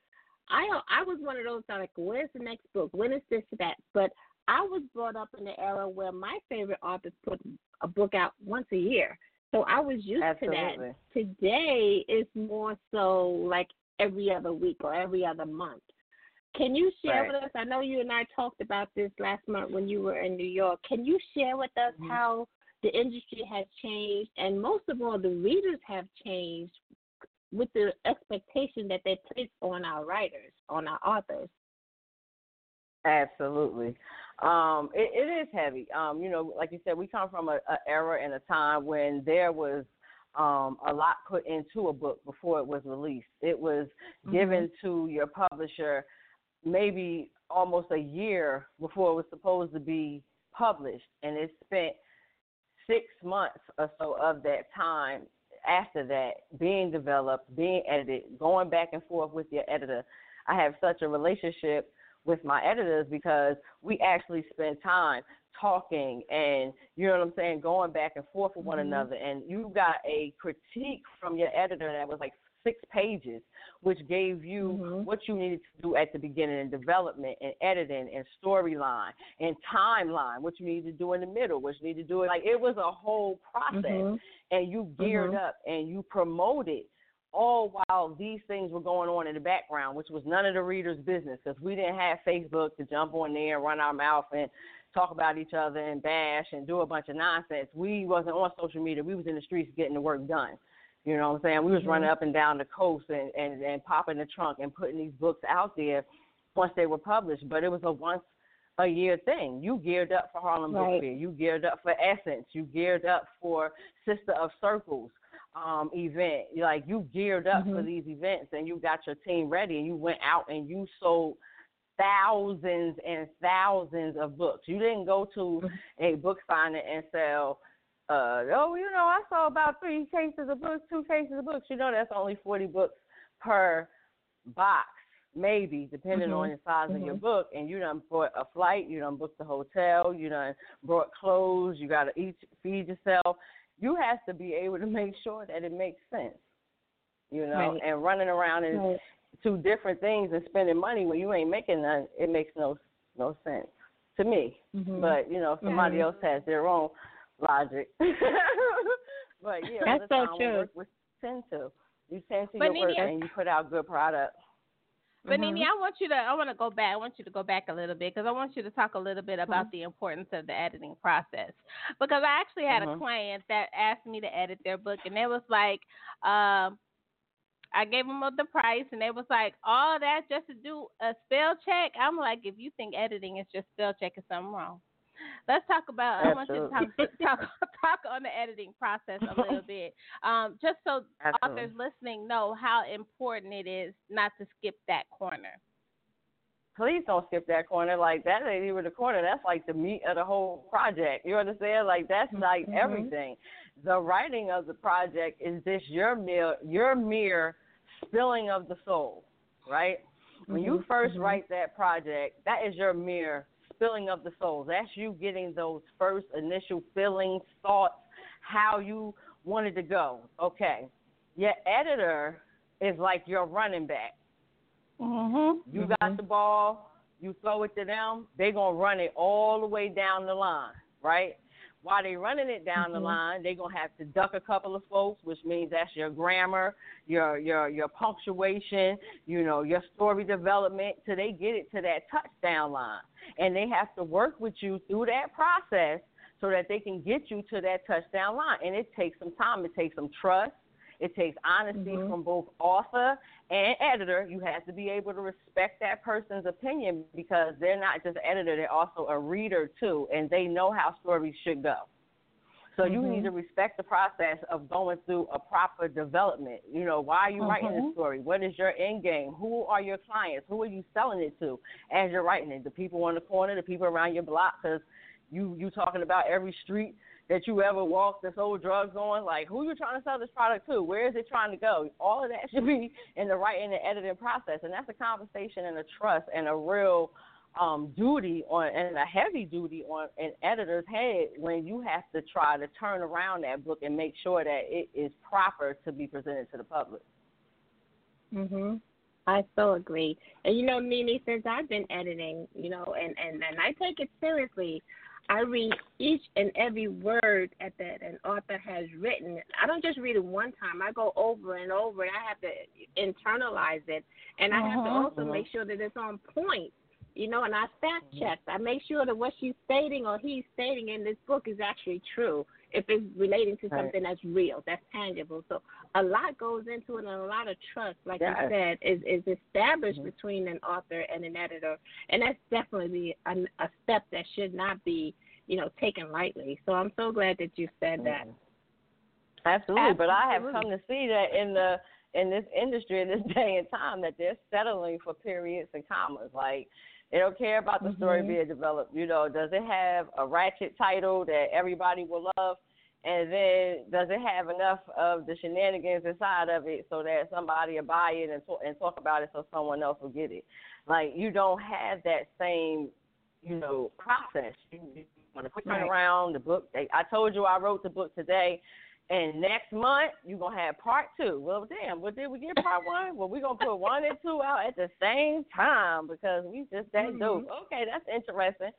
I I was one of those that like, where's the next book? When is this that? But I was brought up in the era where my favorite authors put a book out once a year. So I was used Absolutely. to that. Today is more so like every other week or every other month. Can you share Right. with us? I know you and I talked about this last month when you were in New York. Can you share with us Mm-hmm. how the industry has changed and most of all the readers have changed with the expectation that they place on our writers, on our authors? Absolutely. Um, it, it is heavy. Um, you know, like you said, we come from a, a era and a time when there was um, a lot put into a book before it was released. It was given to your publisher maybe almost a year before it was supposed to be published, and it spent six months or so of that time after that being developed, being edited, going back and forth with your editor. I have such a relationship with my editors because we actually spend time talking and you know what I'm saying, going back and forth with one mm-hmm. another and you got a critique from your editor that was like six pages, which gave you Mhm. what you needed to do at the beginning and development and editing and storyline and timeline, what you needed to do in the middle, what you need to do. Like it was a whole process, Mhm. and you geared Mhm. up and you promoted all while these things were going on in the background, which was none of the readers' business because we didn't have Facebook to jump on there and run our mouth and talk about each other and bash and do a bunch of nonsense. We wasn't on social media. We was in the streets getting the work done. You know what I'm saying? We was running up and down the coast and, and, and popping the trunk and putting these books out there once they were published. But it was a once a year thing. You geared up for Harlem Book Fair. You geared up for Essence. You geared up for Sister of Circles um event. Like you geared up for Mhm. these events and you got your team ready and you went out and you sold thousands and thousands of books. You didn't go to a book signing and sell uh oh, you know, I saw about three cases of books, two cases of books. You know that's only forty books per box, maybe, depending Mhm. on the size of your Mhm. book. And you done bought a flight, you done booked the hotel, you done brought clothes, you gotta eat feed yourself. You have to be able to make sure that it makes sense. You know, Right. and running around and Right. two different things and spending money when you ain't making none, it makes no no sense to me. Mhm. But you know, somebody Mhm. else has their own logic. but yeah, That's other so time true. We, work, we tend to. You tend to But your work and you put out good product. But Mhm. Nene, I want you to I want to go back. I want you to go back a little bit because I want you to talk a little bit about the importance of the editing process. Because I actually had a Mhm. client that asked me to edit their book, and it was like, um, I gave them the price, and they was like, all that just to do a spell check. I'm like, if you think editing is just spell check, is something wrong. Let's talk about. I want you to talk, talk talk on the editing process a little bit, um, just so Absolutely. authors listening know how important it is not to skip that corner. Please don't skip that corner. Like that ain't even the corner. That's like the meat of the whole project. You understand? Like that's like Mhm. everything. The writing of the project is just your mere your mere spilling of the soul, right? When you Mhm. 1st Mhm. write that project, that is your mere spilling of the souls. That's you getting those first initial feelings, thoughts, how you wanted to go. Okay. Your editor is like your running back. Mm-hmm. You got the ball, you throw it to them, they're going to run it all the way down the line, right? While they're running it down the Mhm. line, they're going to have to duck a couple of folks, which means that's your grammar, your your your punctuation, you know, your story development till they get it to that touchdown line. And they have to work with you through that process so that they can get you to that touchdown line. And it takes some time, it takes some trust, it takes honesty Mhm. from both author and editor. You have to be able to respect that person's opinion because they're not just editor, they're also a reader too, and they know how stories should go. So you Mhm. need to respect the process of going through a proper development. You know, why are you writing Mhm. this story? What is your end game? Who are your clients? Who are you selling it to as you're writing it? The people on the corner, the people around your block, because you you talking about every street that you ever walked that sold drugs on. Like, who you trying to sell this product to? Where is it trying to go? All of that should be in the writing and editing process, and that's a conversation and a trust and a real um, duty on and a heavy duty on an editor's head when you have to try to turn around that book and make sure that it is proper to be presented to the public. Mhm. I so agree. And you know, Mimi, since I've been editing, you know, and and and I take it seriously. I read each and every word at that an author has written. I don't just read it one time. I go over and over, and I have to internalize it, and I have to Mhm. also make sure that it's on point. You know, and I fact check. I make sure that what she's stating or he's stating in this book is actually true. If it's relating to Right. something that's real, that's tangible. So a lot goes into it, and a lot of trust, like you said, is is established Mhm. between an author and an editor, and that's definitely a, a step that should not be, you know, taken lightly. So I'm so glad that you said that. Mhm. Absolutely. but I have come to see that in the in this industry in this day and time that they're settling for periods and commas. Like they don't care about the story Mhm. being developed. You know, does it have a ratchet title that everybody will love? And then does it have enough of the shenanigans inside of it so that somebody will buy it and talk, and talk about it so someone else will get it? Like you don't have that same, you know, process. You, you want to quick turn around the book. I told you I wrote the book today And next month you're gonna have part two. Well, damn, well did we get part one? Well, we're gonna put one and two out at the same time because we just that Mm-hmm. dope. Okay, that's interesting.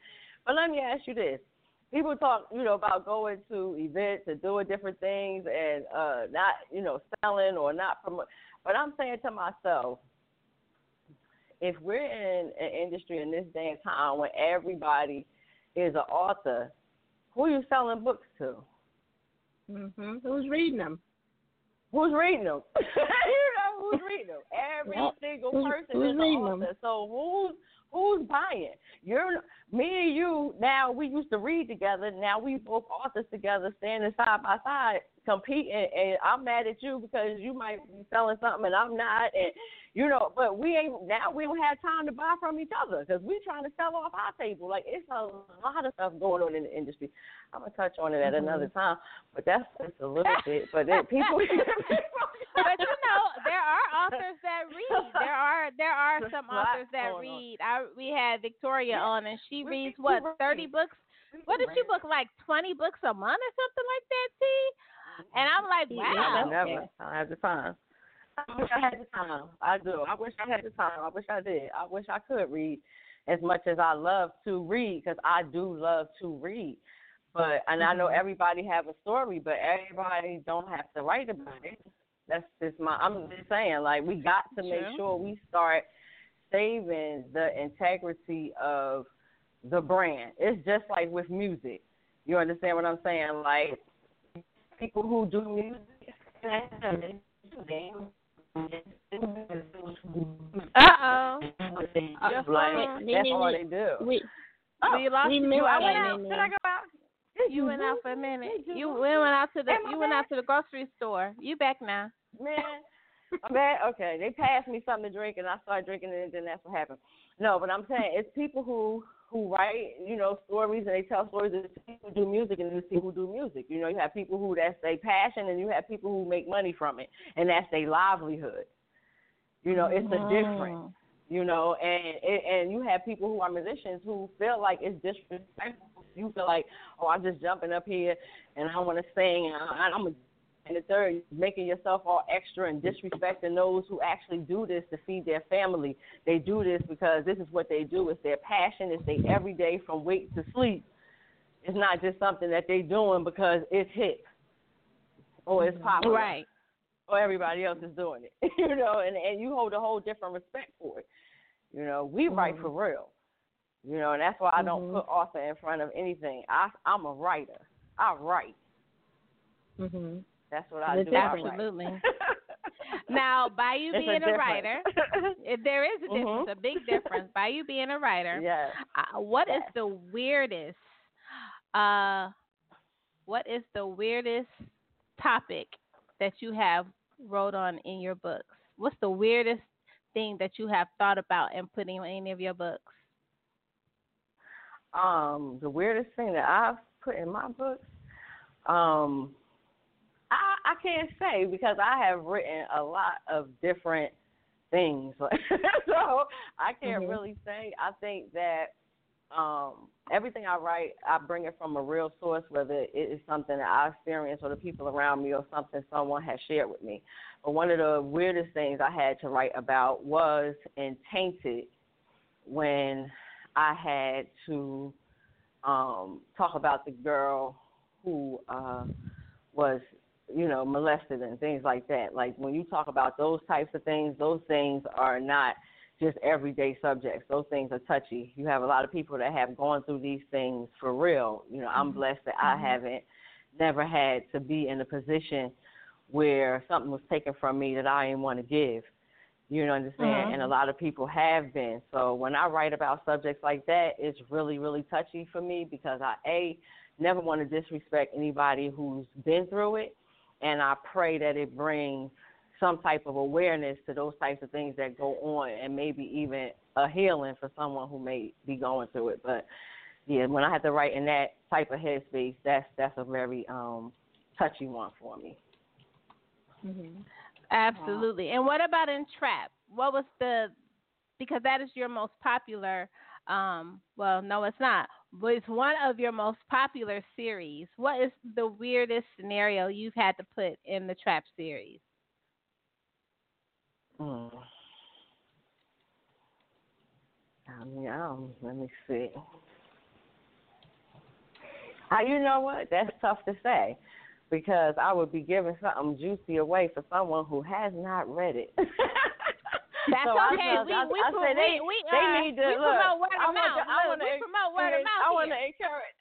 But let me ask you this: people talk, you know, about going to events and doing different things and uh not, you know, selling or not promote. But I'm saying to myself, if we're in an industry in this day and time when everybody is an author, who are you selling books to? Mhm. Who's reading them? Who's reading them? you know who's reading them? Every Yep. single person who's is an reading author. them? So who's who's buying? You're me and you. Now we used to read together. Now we both authors together, standing side by side, competing. And I'm mad at you because you might be selling something and I'm not. And you know, but we ain't now. We don't have time to buy from each other because we're trying to sell off our table. Like it's a lot of stuff going on in the industry. I'm gonna touch on it at Mm-hmm. another time, but that's just a little bit. But it, people. but you know, there are authors that read. There are there are some authors that read. I we had Victoria on, and she Reads what thirty books. What did you book? Like twenty books a month or something like that, T? And I'm like, Yeah, wow. I never. I have the time. I wish I had the time. I do. I wish I had the time. I wish I did. I wish I could read as much as I love to read because I do love to read. But and I know Mhm. everybody have a story, but everybody don't have to write about it. That's just my. I'm just saying, like we got to make sure we start saving the integrity of the brand. It's just like with music. You understand what I'm saying? Like people who do music, Uh oh. Just like that's all they do. We we lost we you. I went out. Did I go out? You went out for a minute. You went out to the you went out to the grocery store. You back now. man, man, okay, they passed me something to drink and I started drinking it and then that's what happened. No, but I'm saying it's people who who write, you know, stories and they tell stories. There's people who do music and there's people who do music. You know, you have people who that's their passion and you have people who make money from it and that's their livelihood. You know, it's a mm-hmm. difference. You know, and and you have people who are musicians who feel like it's disrespectful. You feel like, oh, I'm just jumping up here and I want to sing and I, I'm a and the third, making yourself all extra and disrespecting those who actually do this to feed their family. They do this because this is what they do. It's their passion. It's their everyday from wake to sleep. It's not just something that they're doing because it's hip or it's popular Right. or everybody else is doing it. you know, and and you hold a whole different respect for it. You know, we write for real. You know, and that's why I don't Mhm. put author in front of anything. I I'm a writer. I write. Mhm. That's what I do. Absolutely. Now, by you It's being a, difference. writer, if there is a difference, Mhm. a big difference. By you being a writer, yes. uh, what is Yes. the weirdest? Uh, what is the weirdest topic that you have wrote on in your books? What's the weirdest thing that you have thought about and putting in any of your books? Um, the weirdest thing that I've put in my books, um, I I can't say because I have written a lot of different things. so I can't Mhm. really say. I think that um everything I write, I bring it from a real source, whether it is something that I experienced or the people around me or something someone has shared with me. But one of the weirdest things I had to write about was in Tainted when I had to um talk about the girl who uh was you know molested and things like that. Like when you talk about those types of things those things are not just everyday subjects. Those things are touchy. You have a lot of people that have gone through these things for real. You know i'm blessed that i haven't never had to be in a position where something was taken from me that i didn't want to give. You know understand Mhm. and a lot of people have been. So when i write about subjects like that it's really really touchy for me because i a never want to disrespect anybody who's been through it and I pray that it brings some type of awareness to those types of things that go on and maybe even a healing for someone who may be going through it. But yeah, when I have to write in that type of headspace, that's that's a very um touchy one for me. Mhm. Absolutely. And what about in Trap? What was the because that is your most popular Um, well, no, it's not. It's one of your most popular series. What is the weirdest scenario you've had to put in the trap series? Mm. I mean, um, let me see. Uh, you know what? That's tough to say because I would be giving something juicy away for someone who has not read it. That's so okay. We I, we, I say they, we, we, they uh, need to we look. promote word of mouth. to, I Look, want to we promote word of mouth I want to encourage.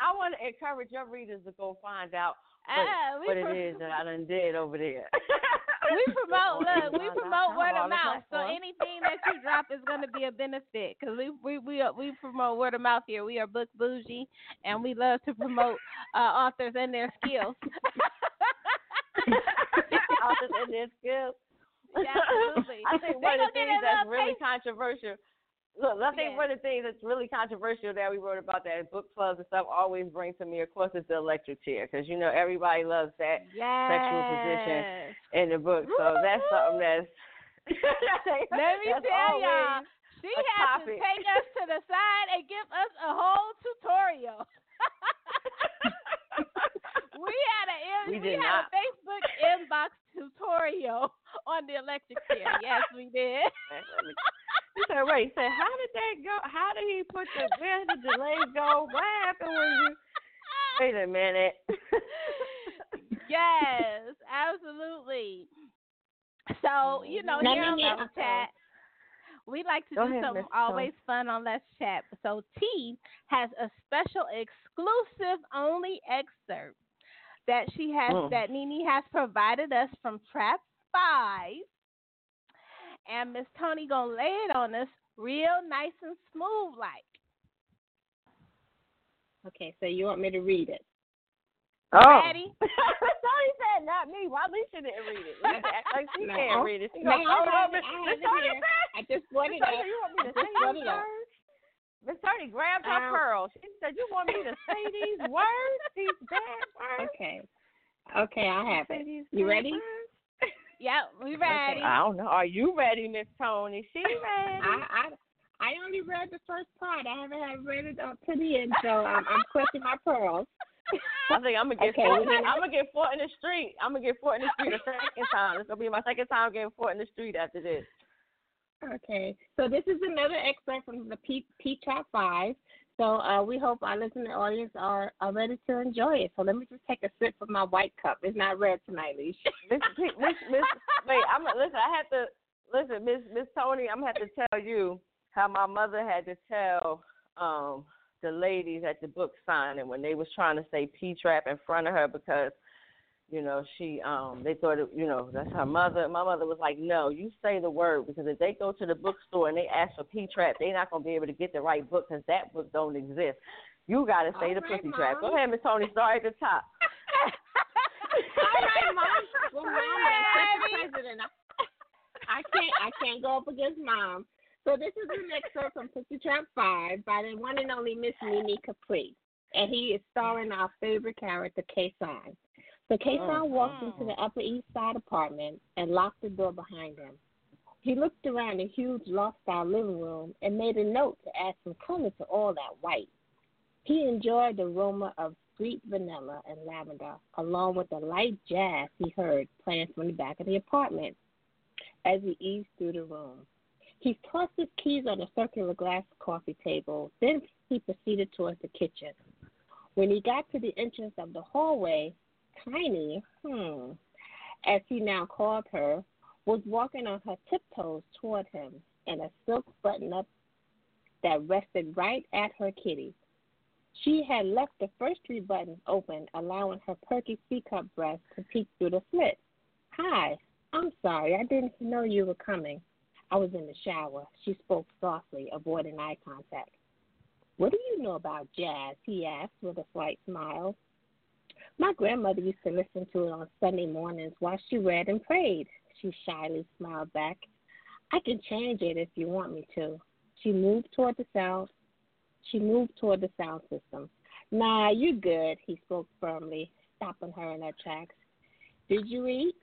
I want to encourage your readers to go find out what, Uh, what pro- is that I done did over there. we promote look we promote word of mouth so anything that you drop is going to be a benefit because we we we are, we promote word of mouth here we are book bougie and we love to promote uh, authors and their skills Authors and their skills. Yeah, absolutely. I think one of the things that's really taste. controversial. Look, I think Yeah. one of the things that's really controversial that we wrote about that book clubs and stuff always bring to me, of course, is the electric chair because you know everybody loves that yes. sexual position in the book. So that's something that's. Let me that's tell y'all, she has to take us to the side and give us a whole tutorial. we had a We we, had not. a Facebook inbox tutorial on the electric chair. Yes, we did. He said, "Wait, he said, how did that go? How did he put the where did the delay go? What happened when you? Wait a minute." yes, absolutely. So, you know, Let here on get- Let's Chat, we like to Go do ahead, something Miss Toni. always fun on Let's Chat. So, T has a special exclusive only excerpt that she has, Mm. that Nene has provided us from Trap 5. And Miss Toni gonna lay it on us real nice and smooth like. Okay, so you want me to read it? Oh. Ready? Toni said, "Not me. Why Alicia didn't read it? Like she No. can't read it. She No, gonna I hold have on, it- Miss I Miss have it Toni here. said, I just brought Miss. Toni, you want me to I say just brought these it up. words? Miss Toni grabbed her Um, pearl. She said, "You want me to say these words? These bad words? Okay. Okay, I have it. these You ready? words?" Yep, we ready. I don't know. Are you ready, Miss Toni? She ready? I, I I only read the first part. I haven't had read it up to the end, so um, I'm clutching my pearls. I think I'm gonna get Okay, fought. we're In, I'm gonna get fought in the street. I'm gonna get fought in the street a second time. It's gonna be my second time getting fought in the street after this. Okay, so this is another excerpt from the P Trap Five. So uh, we hope our listening audience are, are ready to enjoy it. So let me just take a sip from my white cup. It's not red tonight, Leash. Miss, Miss, Miss, wait, I'm listen. I have to listen, Miss Miss Toni. I'm gonna have to tell you how my mother had to tell um the ladies at the book signing when they was trying to say P trap in front of her because you know she um they thought it, you know that's her mother. My mother was like, no, you say the word because if they go to the bookstore and they ask for P trap, they're not gonna be able to get the right book because that book don't exist. You gotta say All the right, pussy trap. Go ahead, Miss Toni. Start at the top. All right, mom. Well, mom, the president. I, I can't. I can't go up against mom. So this is an excerpt from Pussy Trap Five by the one and only Miss Nene Capri, and he is starring our favorite character, Kason. So Kason oh, walked into the Upper East Side apartment and locked the door behind him. He looked around the huge loft-style living room and made a note to add some color to all that white. He enjoyed the aroma of sweet vanilla and lavender, along with the light jazz he heard playing from the back of the apartment as he eased through the room. He tossed his keys on a circular glass coffee table, then he proceeded towards the kitchen. When he got to the entrance of the hallway, Tiny, hmm, as he now called her, was walking on her tiptoes toward him in a silk button up that rested right at her kitty. She had left the first three buttons open, allowing her perky C-cup breast to peek through the slit. Hi, I'm sorry, I didn't know you were coming. I was in the shower. She spoke softly, avoiding eye contact. What do you know about jazz? he asked with a slight smile. My grandmother used to listen to it on Sunday mornings while she read and prayed. She shyly smiled back. I can change it if you want me to. She moved toward the sound. She moved toward the sound system. Nah, you're good, he spoke firmly, stopping her in her tracks. Did you eat?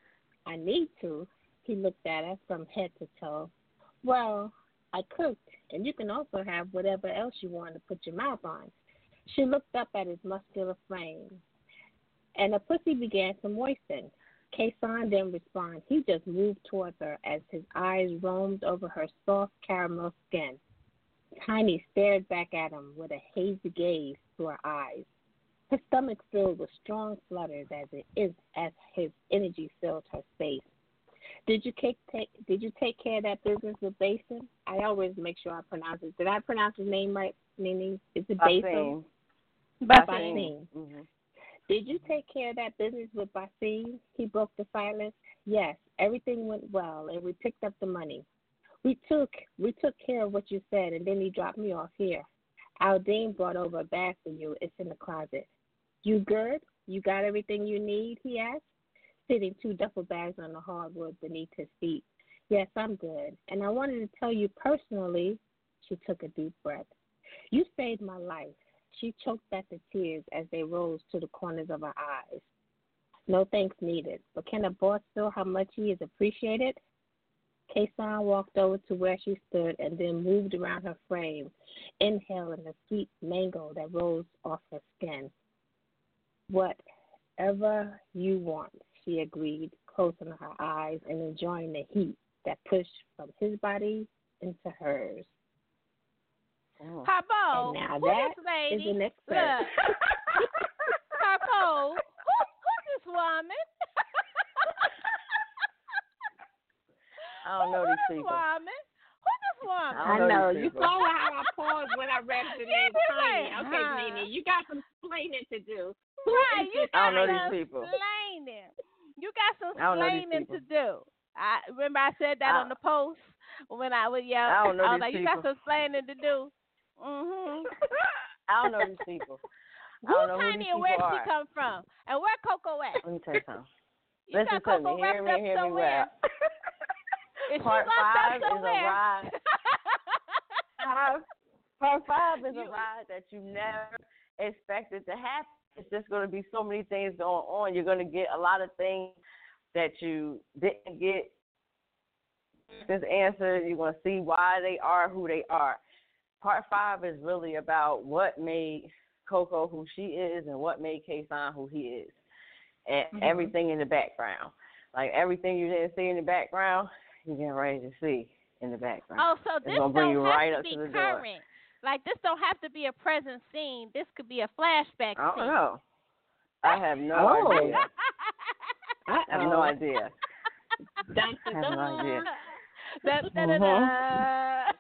I need to. He looked at her from head to toe. Well, I cooked, and you can also have whatever else you want to put your mouth on. She looked up at his muscular frame, and the pussy began to moisten. Kason didn't respond. He just moved towards her as his eyes roamed over her soft caramel skin. Tiny stared back at him with a hazy gaze through her eyes. Her stomach filled with strong flutters as it is as his energy filled her space. Did you take, take did you take care of that business with Basin? I always make sure I pronounce it. Did I pronounce his name right, Nene? Is it Basin? Basim. Basim. Mm-hmm. Did you take care of that business with Basim? He broke the silence. Yes, everything went well, and we picked up the money. We took we took care of what you said, and then he dropped me off here. Aldine brought over a bag for you. It's in the closet. You good? You got everything you need? He asked, sitting two duffel bags on the hardwood beneath his feet. Yes, I'm good. And I wanted to tell you personally, she took a deep breath. You saved my life. She choked back the tears as they rose to the corners of her eyes. No thanks needed, but can a boss feel how much he is appreciated? Kason walked over to where she stood and then moved around her frame, inhaling the sweet mango that rose off her skin. Whatever you want, she agreed, closing her eyes and enjoying the heat that pushed from his body into hers. Oh. Harpo, And now who that this lady? is an expert. Look. Harpo, who, who's this woman? I don't know who these this people. woman? Who this woman? I I know know. You saw how I paused when I read the name was Tiny. like, Okay, huh. Nene, you got some explaining to do. Right, you this I don't know got these some people. Explaining. You got some I don't know these explaining to do. I remember I said that I- on the post when I was yeah. I don't know was these like, you got some explaining to do. Mhm. I don't know these people. I don't know who Tiny these and where people she come from and where Coco at? Let me tell you something. You Listen to me. Hear me, hear me well. Is Part five is a ride. Five, part five is a ride that you never expected to happen. It's just going to be so many things going on. You're going to get a lot of things that you didn't get this answer. You're going to see why they are who they are. Part five is really about what made Coco who she is and what made Kason who he is, and Mhm. everything in the background. Like everything you didn't see in the background, you get ready to see in the background. Oh, so this gonna don't bring you have right to up be to the door. current. Like this don't have to be a present scene. This could be a flashback I don't scene. know. I have no Oh. idea. I have no idea. Dun, I dun, have no idea. Da, da, da, da.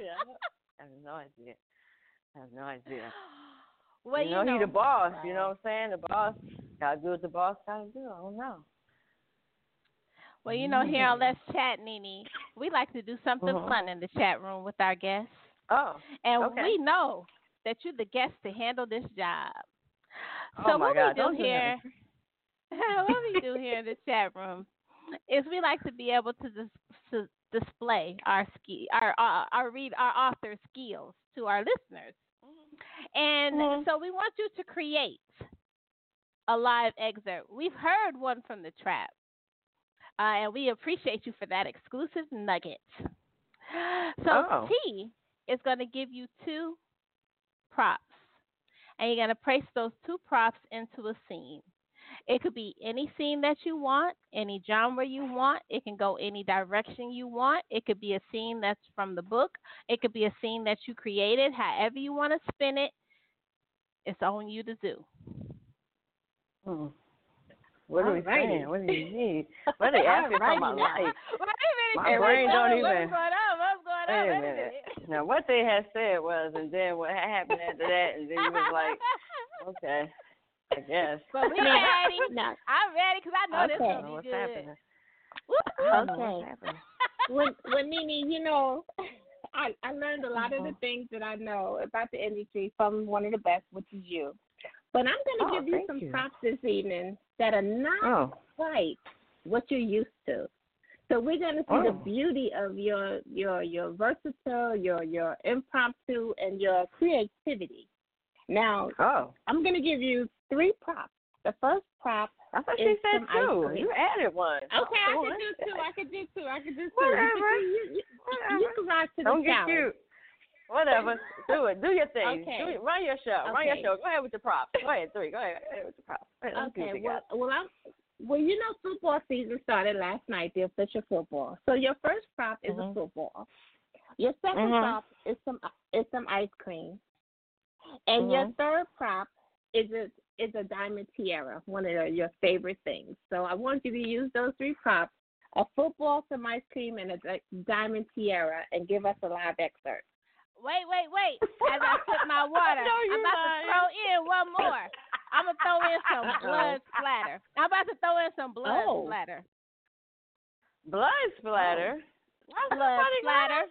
I have no idea. I have no idea. Well, you know, you he the boss. You know what I'm saying? The boss. Gotta do what the boss gotta do. I don't know. Well, you know, here on Let's Chat, Nene, we like to do something Mhm. fun in the chat room with our guests. Oh. And okay. we know that you're the guest to handle this job. Oh So my what God, we do don't do here, what we do here in the chat room is we like to be able to, dis- to display our ski, our, our our read our author skills to our listeners, and Mhm. so we want you to create a live excerpt. We've heard one from the trap, uh, and we appreciate you for that exclusive nugget. So Oh. T is going to give you two props, and you're going to place those two props into a scene. It could be any scene that you want, any genre you want. It can go any direction you want. It could be a scene that's from the book. It could be a scene that you created. However you want to spin it, it's on you to do. Hmm. What are we Alrighty. saying? What do you need? What are they asking for my life? Wait a My brain don't going- even- What's going on? What's going on? Wait a Wait a minute. minute. Now, what they had said was, and then what happened after that, and then you was like, okay, I guess. But we Now- ready. now, I'm ready because I know this Okay. gonna be what's good. happening? Woo-hoo. I don't know Okay. what's happening. when when Nene, you know, I I learned a lot of the Mhm. things that I know about the industry from one of the best, which is you. But I'm going to Oh, give you some you. props this evening that are not Oh, quite what you're used to. So we're going to see the Oh. beauty of your your your versatile, your your impromptu, and your creativity. Now oh, I'm going to give you three props, The first prop. I thought she is said some ice two. You added one. Okay, I Oh, can do two. I can do two. I can do two. Whatever. You, you, you, Whatever. you can rise to Don't the get challenge. cute. Whatever. Do it. Do your thing. Okay. Do it. Run your show. Run your show. Go ahead with your props. Go ahead, three. Go ahead. Go ahead with your props. Go ahead, let's see what Okay, well, well, I'm, well, you know, football season started last night, the official football. So your first prop is Mhm. a football. Your 2nd Mhm. prop is some is some ice cream, and your Mhm. third prop is a is a diamond tiara, one of your- your favorite things. So I want you to use those three props: a football, some ice cream, and a diamond tiara, and give us a live excerpt. Wait, wait, wait. As I sip my water, No, I'm about lying. to throw in one more. I'm gonna throw in some Uh-oh. blood splatter. I'm about to throw in some blood Oh. splatter. Blood splatter. Oh. Why Blood splatter.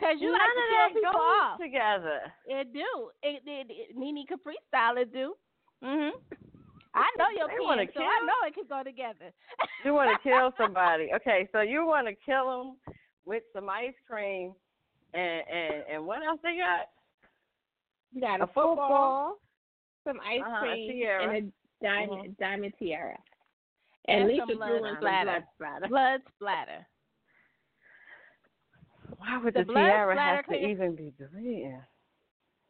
Cause you None like to that kill people goes off. together. It do. It, it, it Nene Capri style it do. Mhm. I know your They wanna pen, so I know it can go together. You want to kill somebody. Okay, so you want to kill them with some ice cream and and and what else they got? You got A a, football. football, some ice Uh-huh, cream, tiara. and a diamond Mhm. diamond tiara. And And, some Lisa blood threw in some splatter. blood splatter. blood splatter. Why would The the, tiara have to can- even be bleeding?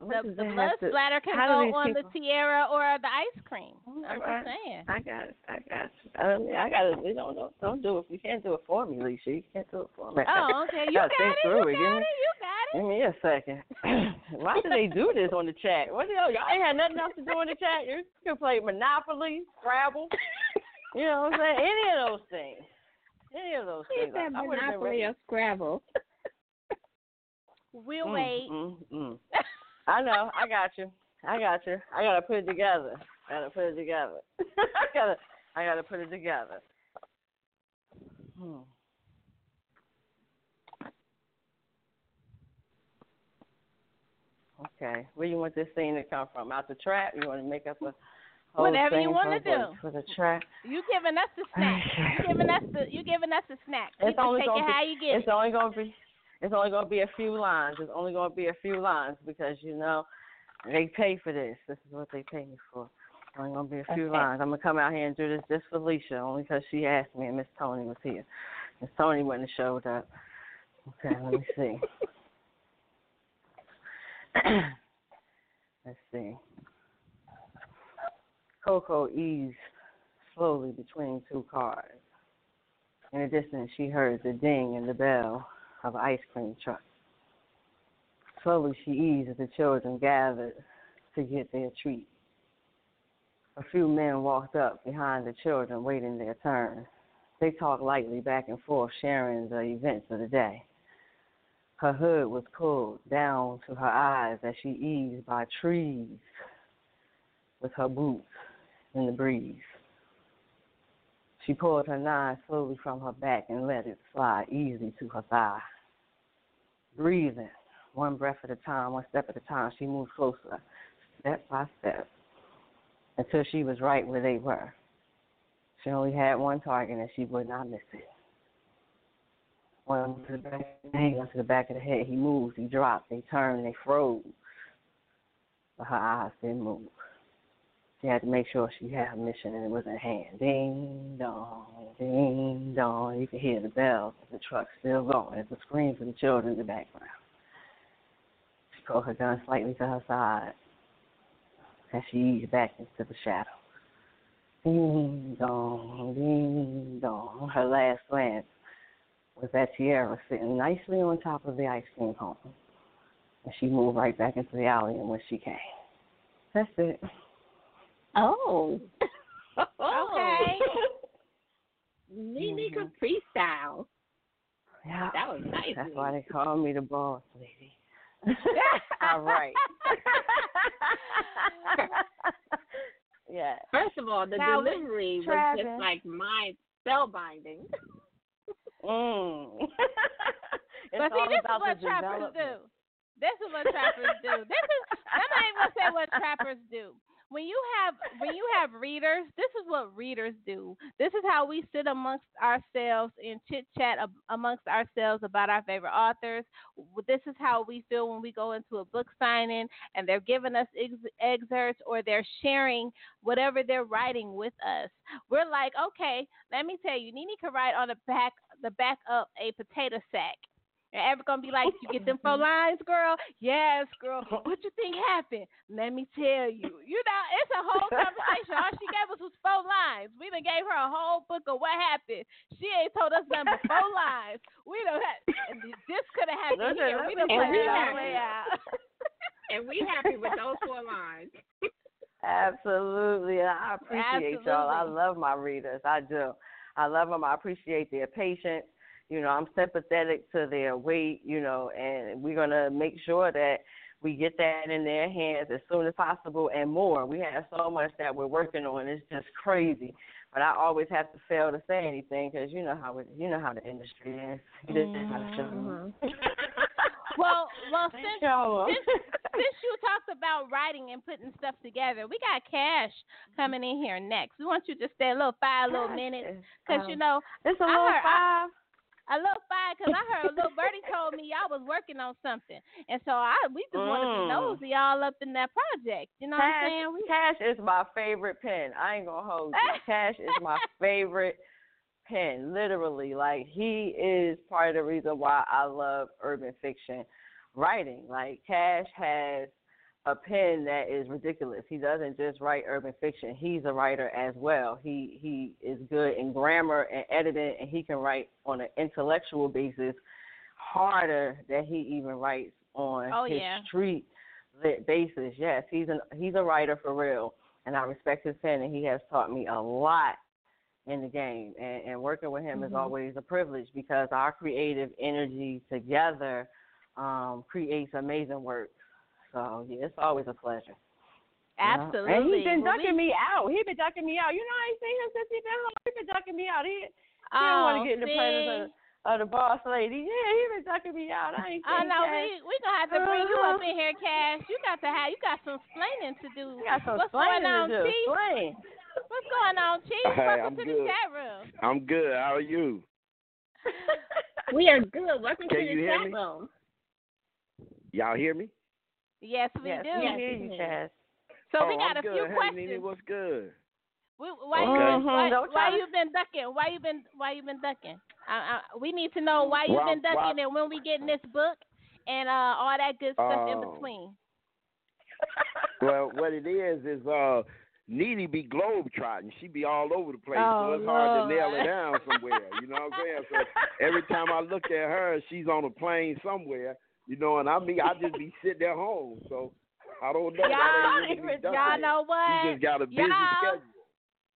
The, the blood to- splatter can go on people- the tiara or the ice cream. I'm Alright. just saying. I got it. I got it. I, mean, I got it. We don't, don't don't do it. You can't do it for me, Lisa. You can't do it for me. Oh, okay. You Gotta got it. You it. Got me- it. You got it. Give me a second. Why do they do this on the chat? What the hell? Y'all ain't had nothing else to do in the chat. You can play Monopoly, Scrabble. You know what I'm saying? Any of those things. Any of those He things. I, I been Monopoly or Scrabble. We'll Mm, wait. Mm, mm. I know. I got you. I got you. I gotta put it together. I gotta put it together. I gotta. I gotta put it together. Hmm. Okay. Where you want this thing to come from? Out the trap? You want to make up a whole Whatever you wanna for, do. for the trap? You giving us the snack. You giving us the. You giving us the snack. It's can only take gonna it be- how you get It's it. only gonna be it's only gonna be a few lines. It's only gonna be a few lines because you know they pay for this. This is what they pay me for. It's only gonna be a few Okay. lines. I'm gonna come out here and do this just for Alicia, only because she asked me and Miss Toni was here. Miss Toni wouldn't have showed up. Okay, let me see. Let's see. Coco eased slowly between two cars. In the distance, she heard the ding and the bell of ice cream truck. Slowly, she eased as the children gathered to get their treat. A few men walked up behind the children, waiting their turn. They talked lightly back and forth, sharing the events of the day. Her hood was pulled down to her eyes as she eased by trees with her boots in the breeze. She pulled her knife slowly from her back and let it slide easily to her thigh. Breathing, one breath at a time, one step at a time, she moved closer, step by step, until she was right where they were. She only had one target and she would not miss it. One to the back of the head, one to the back of the head. He moved, he dropped, they turned, they froze. But her eyes didn't move. She had to make sure she had her mission and it was in hand. Ding dong, ding dong. You could hear the bells the truck still going. There's a scream for the children in the background. She pulled her gun slightly to her side as she eased back into the shadows. Ding dong, ding dong. Her last glance was at tiara sitting nicely on top of the ice cream cone. And she moved right back into the alley in which she came. That's it. Oh. Okay. Nene Mhm. Capri style. Yeah. That was nice. That's why they call me the boss lady. All right. yeah. First of all, the Now, delivery was just like mind spellbinding. Mm. it's But see, this is what trappers do. This is what trappers do. This is I'm not even gonna say what trappers do. When you have when you have readers, this is what readers do. This is how we sit amongst ourselves and chit chat amongst ourselves about our favorite authors. This is how we feel when we go into a book signing and they're giving us ex- excerpts or they're sharing whatever they're writing with us. We're like, okay, let me tell you, Nene could write on the back the back of a potato sack. And ever gonna be like, you get them four lines, girl? Yes, girl. What you think happened? Let me tell you. You know, it's a whole conversation. All she gave us was four lines. We done gave her a whole book of what happened. She ain't told us nothing but four lines. We don't have this could have happened here. We done And played we it all happy. the way out. and we happy with those four lines. Absolutely. I appreciate y'all. I love my readers. I do. I love them. I appreciate their patience. You know, I'm sympathetic to their weight, you know, and we're going to make sure that we get that in their hands as soon as possible and more. We have so much that we're working on. It's just crazy. But I always have to fail to say anything because you know how it, you know how the industry is. You just know how to Mm-hmm. do it. Well, well, since Y'all. since, since you talked about writing and putting stuff together, we got Cash coming in here next. We want you to stay a little five a little minutes because you know It's a I little heard- I- five. a little five because I heard a little birdie told me y'all was working on something, and so I we just want to be Mm. nosy all up in that project. You know what I'm saying? We, Cash is my favorite pen. I ain't gonna hold you. Cash is my favorite pen. Literally, like he is part of the reason why I love urban fiction writing. Like Cash has a pen that is ridiculous. He doesn't just write urban fiction. He's a writer as well. He he is good in grammar and editing, and he can write on an intellectual basis harder than he even writes on Oh, his yeah. street lit basis. Yes, he's an he's a writer for real, and I respect his pen, and he has taught me a lot in the game. And, and working with him is Mhm. always a privilege because our creative energy together um, creates amazing work. So yeah, it's always a pleasure. you know? absolutely. And he's been Well, ducking we- me out. He's been ducking me out. You know, I ain't seen him since he's been home. He's been ducking me out. He, he oh, don't want to get in the see? presence of, of the boss lady. Yeah, he been ducking me out. I ain't Oh seen no, Cash. we we gonna have to bring you up in here, Cash. You got to have you got some explaining to do. We got some What's going on, to do. Chief? Explain. What's going on, Chief? Hey, Welcome I'm to the chat room. I'm good. How are you? We are good. Welcome Can to you the hear chat me? room. Y'all hear me? Yes, we yes, do. we Yes, hear we you, do. Chaz. So oh, we got I'm a good. few hey, questions. Nene, what's good? We, why you Okay. been, why, Mhm, why you been ducking? Why you been why you been ducking? I, I, we need to know why you Well, been well- ducking and when we getting this book and uh all that good stuff in Oh. between. well, what it is is uh Needy be globe trotting. She be all over the place, Oh, so it's hard to nail her down somewhere. You know what I'm saying? So every time I look at her, she's on a plane somewhere. You know, and I mean, I just be sitting at home. So I don't know. Y'all, That really y'all know what? She just got a busy Y'all- schedule.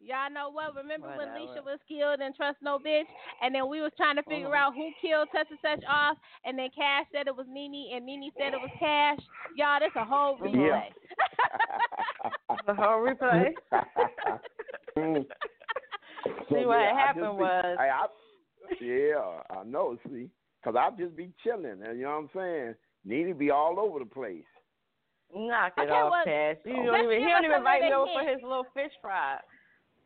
Y'all know what? Remember when Whatever. Leisha was killed and Trust No Bitch? And then we was trying to figure Mhm. out who killed such and such off. And then Cash said it was Nene, and Nene said it was Cash. Y'all, that's a whole replay. The whole replay. Mm. See, what yeah, I happened just be- was- I, I, yeah, I know. See, because I'll just be chilling, and you know what I'm saying. Need to be all over the place. Knock it Okay, off, well, Cash. You let's don't even, he don't even a invite me over for his little fish fry.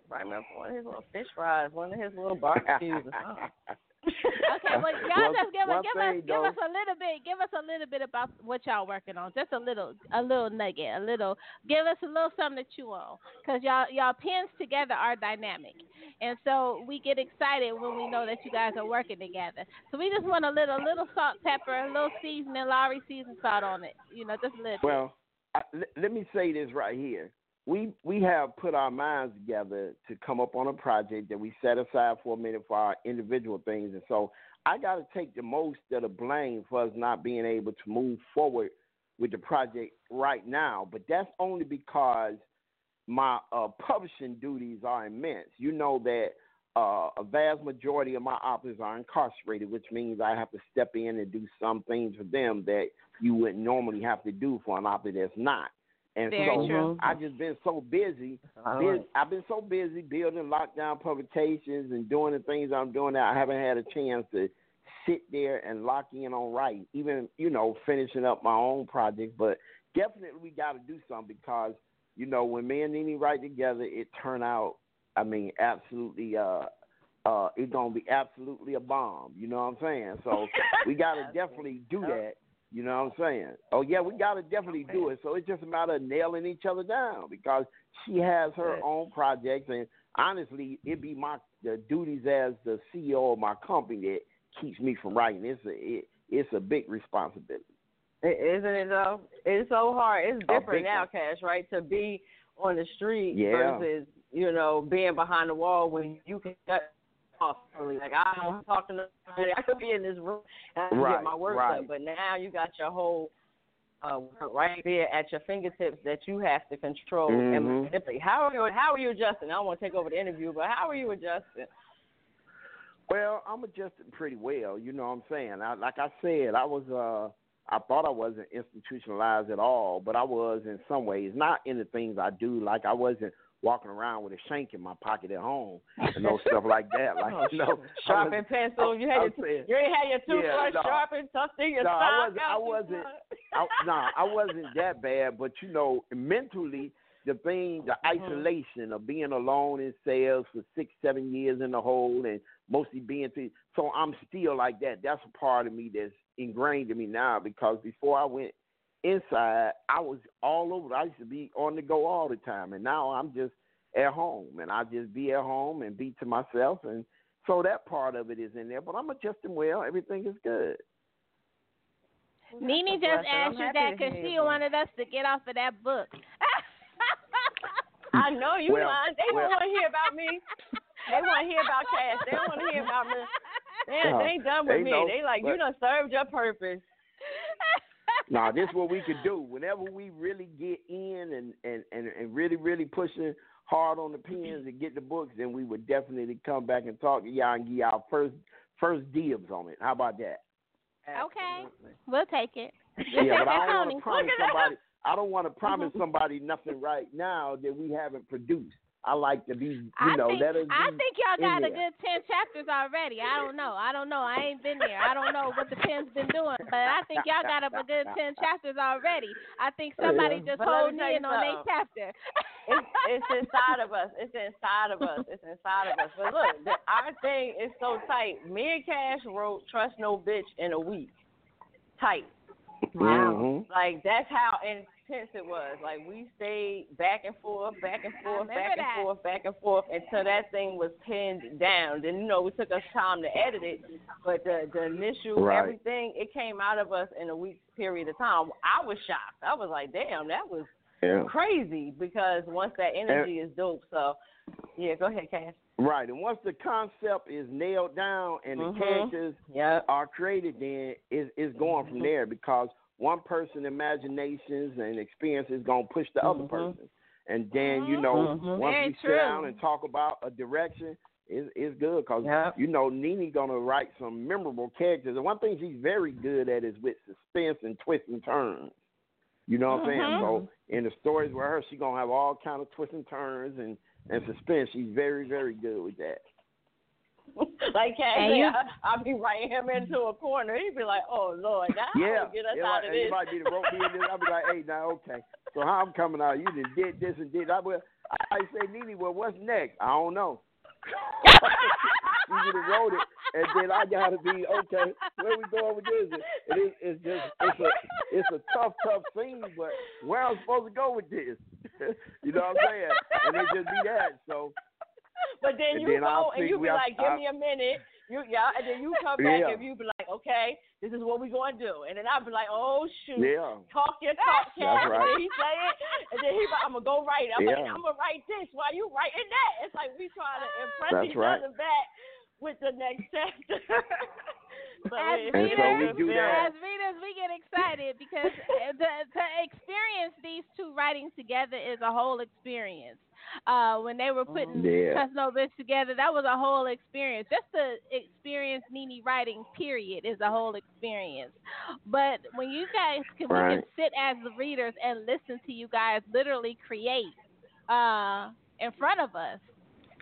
Invite me over for one of his little fish fries, one of his little barbecues or something. Okay, well, y'all One- just give us give us give us a little bit give us a little bit about what y'all working on. Just a little a little nugget, a little give us a little something to chew on, cause y'all y'all pins together are dynamic, and so we get excited when we know that you guys are working together. So we just want a little little salt, pepper, a little seasoning, Lawry season salt on it. You know, just a little. Well, I, let, let me say this right here. We we have put our minds together to come up on a project that we set aside for a minute for our individual things, and so I got to take the most of the blame for us not being able to move forward with the project right now. But that's only because my uh, publishing duties are immense. You know that uh, a vast majority of my authors are incarcerated, which means I have to step in and do some things for them that you wouldn't normally have to do for an author that's not. And Very so true. I just been so busy. All right. I've been so busy building lockdown publications and doing the things I'm doing that I haven't had a chance to sit there and lock in on writing, even you know finishing up my own project. But definitely we got to do something because you know, when me and Nene write together, it turn out. I mean, absolutely. uh uh, it's gonna be absolutely a bomb. You know what I'm saying? So we gotta definitely do that. You know what I'm saying? Oh yeah, we gotta definitely do it. So it's just a matter of nailing each other down because she has her own projects, and honestly, it'd be my the duties as the CEO of my company that keeps me from writing. It's a it, it's a big responsibility. I- Isn't it though? It's so hard. It's different now, one. Cash, right? To be on the street Yeah. versus, you know, being behind the wall when you can get off. Like I'm talking to somebody, I could be in this room and I Right, get my work right. done. But now you got your whole uh right there at your fingertips that you have to control and Mhm. manipulate. How are you how are you adjusting? I don't want to take over the interview, but how are you adjusting? Well, I'm adjusting pretty well. You know what I'm saying? I, like I said, I was uh I thought I wasn't institutionalized at all, but I was in some ways. Not in the things I do. Like I wasn't walking around with a shank in my pocket at home and no stuff like that. Like Oh, you know, sharp and pencil. You had your saying- you ain't had your Yeah, toothbrush no. sharpened, tucked in your No, I wasn't- I wasn't-. I, nah, I wasn't that bad, but you know, mentally, the thing, the Mm-hmm. isolation of being alone in sales for six, seven years in the hole, and mostly being to. So I'm still like that. That's a part of me that's ingrained in me now because before I went inside, I was all over. I used to be on the go all the time, and now I'm just at home, and I just be at home and be to myself, and so that part of it is in there. But I'm adjusting well. Everything is good. Nene just asked you that because she it. wanted us to get off of that book. I know you Well, lying. They well- don't want to hear about me. They want to hear about cash. They don't want to hear about me. They, No, they ain't done with they me. know, they like you but- done served your purpose. Now, this is what we could do. Whenever we really get in and, and, and, and really, really pushing hard on the pens and get the books, then we would definitely come back and talk to y'all and give y'all first first dibs on it. How about that? okay, we'll take it. Yeah, but I don't want to promise Look at that. somebody. I don't want to promise somebody nothing right now that we haven't produced. I like to be, you I know, think, let us. I think y'all in got a there. good ten chapters already. I don't know. I don't know. I ain't been there. I don't know what the pen's been doing, but I think y'all got up a good ten chapters already. I think somebody Yeah. just But holding me tell you in on their something. chapter. It's, it's inside of us. It's inside of us. It's inside of us. But look, the, our thing is so tight. Me and Cash wrote "Trust No Bitch" in a week. Tight. Mhm. Like that's how intense it was. Like we stayed back and forth, back and forth, back and that. forth, back and forth until that thing was pinned down. Then you know it took us time to edit it, but the the initial Right. everything it came out of us in a week's period of time. I was shocked. I was like, damn, that was Yeah. crazy because once that energy is dope. So yeah, go ahead, Cash. Right, and once the concept is nailed down and the Mhm. characters Yep. are created, then it's, it's going from there because one person imaginations and experiences going to push the other Mhm. person, and then you know Mhm. once Very we true. sit down and talk about a direction, it's, it's good because Yep. you know Nene gonna write some memorable characters, and one thing she's very good at is with suspense and twists and turns. You know what I'm saying? So in the stories with her, she gonna have all kind of twists and turns and and suspense. She's very very good with that. like Cash, And you- I, I'll be writing him into a corner. He'd be like, "Oh Lord, now Yeah, get us it out might, of it this." might be the rope me in this. I'll be like, hey, now okay. So how I'm coming out? You done did this and did. I will. I, I say, Nene, well, what's next? I don't know. you just wrote it, and then I gotta be okay. Where we going with this? It is. It's just. It's a. It's a tough, tough scene, but where I'm supposed to go with this? you know what I'm saying? And it just be that. So But then you then I'll go and you be we have- like, "Give I- me a minute." You yeah, and then you come back Yeah. and you be like, "Okay, this is what we gonna do." And then I'll be like, "Oh shoot." yeah. Talk your talk, Cash. That's And right. then he say it, and then he like, I'm gonna go write it. I'm like, I'm gonna write this while you writing that. It's like we trying to impress That's each right. other back with the next chapter. so As it- And so we do that. As readers, we get excited because uh, the, to experience these two writings together is a whole experience. Uh, when they were putting Yeah. Trust No Bitch together, that was a whole experience. Just to experience Nene writing, period, is a whole experience. But when you guys can, we can sit as the readers and listen to you guys literally create uh, in front of us,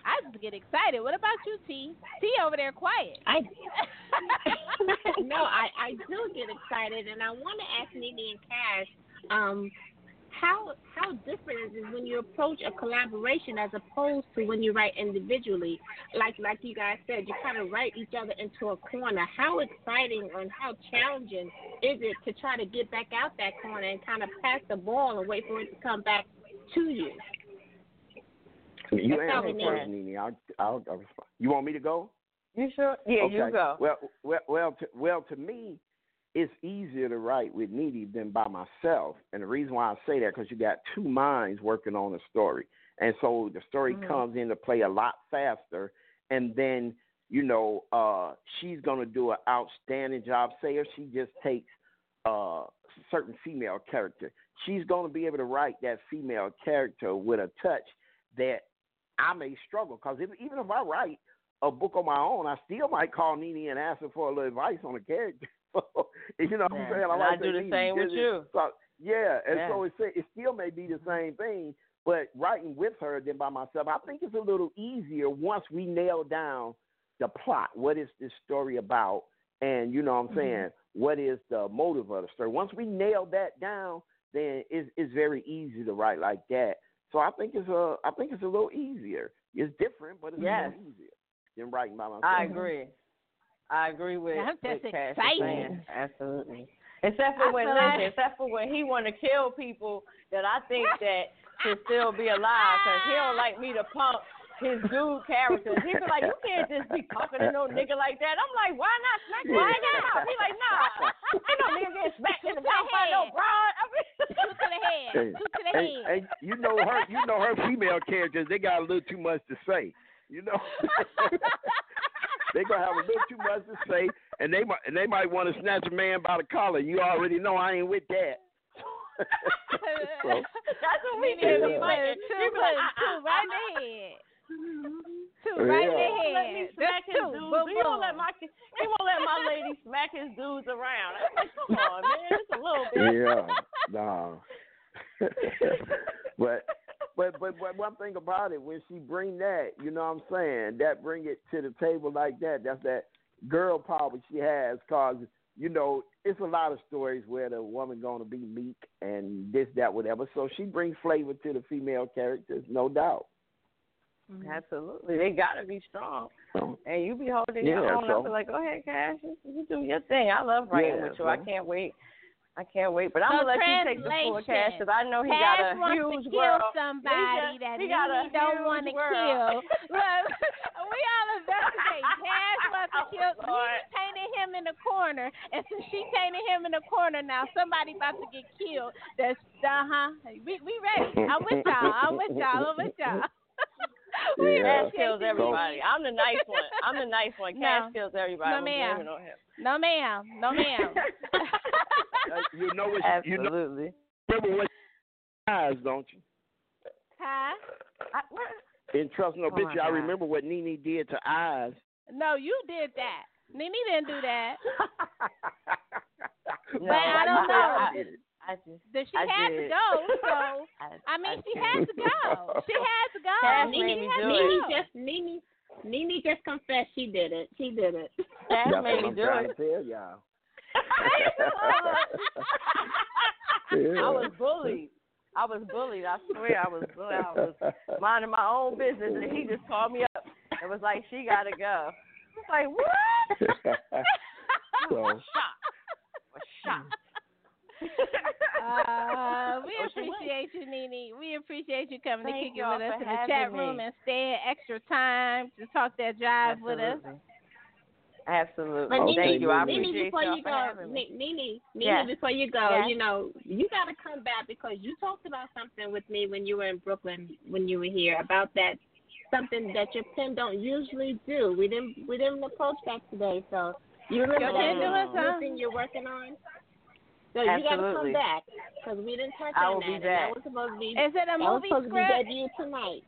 I just get excited. What about you, T? T over there quiet. I no, I I do get excited, and I want to ask Nene and Cash, um, how how different is it when you approach a collaboration as opposed to when you write individually? Like like you guys said, you kind of write each other into a corner. How exciting and how challenging is it to try to get back out that corner and kind of pass the ball and wait for it to come back to you? You That's answer first. Nene. I'll, I'll, I'll respond. You want me to go? You sure? Yeah, okay. you go. Well, well, well, to, well, to me, it's easier to write with Needy than by myself, and the reason why I say that because you got two minds working on a story, and so the story Mhm. comes into play a lot faster, and then you know uh, she's gonna do an outstanding job. Say if she just takes uh, certain female character, she's gonna be able to write that female character with a touch that I may struggle because if, even if I write a book on my own, I still might call Nene and ask her for a little advice on a character. you know what I'm Yeah, saying? and might I do the "Nene, same with you. So, yeah, and Yeah. so it it still may be the same thing, but writing with her than by myself, I think it's a little easier once we nail down the plot. What is this story about? And you know what I'm mm-hmm. saying? What is the motive of the story? Once we nail that down, then it's, it's very easy to write like that. So I think it's a I think it's a little easier. It's different, but it's Yes. a little easier than writing by myself. I agree. I agree with. That's just with exciting. Absolutely. Except I for when feel listen, except for when he want to kill people that I think that should still be alive because he don't like me to pump his dude characters. He be like, you can't just be talking to no nigga like that. I'm like, why not smack him in the mouth? He like, nah, ain't no nigga getting smacked in the mouth by no broad. I mean, Two to the head. Hey, Two to the hey, head. hey, you know her. You know her female characters. They got a little too much to say. You know, they gonna have a little too much to say, and they might and they might want to snatch a man by the collar. You already know I ain't with that. so, That's what we need to be be putting fighting. two, He be like, two uh-uh, right in the head. Two Yeah. right in the He won't let me head. smack his two. dudes. Boom, He won't let my he won't let my lady smack his dudes around. I'm like, come on, man, just a little bit. yeah, no. but but but but one thing about it, when she bring that, you know what I'm saying, that bring it to the table like that. That's that girl power she has, cause you know it's a lot of stories where the woman gonna be meek and this that whatever. So she brings flavor to the female characters, no doubt. Absolutely, they gotta be strong, So, and you be holding Yeah, your own. so- I be like, go ahead, Cash, you, you do your thing. I love writing Yeah, with you. I can't wait. I can't wait, but I'm So gonna let you take the full cash because I know he Cash got a wants huge to kill world. somebody He got- that he got a Nene don't want to kill. Look, we all investigate. Cash wants to Oh, kill. Lord. Nene painted him in the corner, and since she painted him in the corner, now somebody about to get killed. That's uh huh. We we ready. I'm with y'all. I'm with y'all. I'm with y'all. we Yeah. Cash kills everybody. I'm the nice one. I'm the nice one. Cash No. kills everybody. No, ma'am. blaming on him. No ma'am. No ma'am. uh, you know what? You know, Absolutely. remember what eyes, don't you? huh? I, what? In Trust No Oh, Bitch, I remember what Nene did to eyes. No, you did that. Nene didn't do that. No, But I don't know. I, I just. That she I had to go. So I, I mean, she did. had to go. She had to go. Cash Nene had do to it. Nene just Nene Nene just confessed she did it. She did it. Cash That's made me do it. to tell y'all. I was bullied. I was bullied. I swear I was bullied. I was minding my own business, and he just called me up and was like, "She got to go." I was like, "What?" so, Shocked. Was shocked. Uh, we Oh, appreciate you, Nene. We appreciate you coming to Thank kick it with us in the chat having room me. and staying extra time to talk that jive with us. Absolutely. But Okay, Thank you. I Nene, appreciate before y'all you for go, having me. Nene, Nene, Yes. before you go, Yes. you know, you got to come back because you talked about something with me when you were in Brooklyn when you were here about that something that your pen don't usually do. We didn't we didn't approach that today, so you remember Your that pen do it, new huh? thing you're working on. So you got to come back because we didn't touch I on will that. be back. that was supposed to be Is it a that was movie supposed to be script? tonight.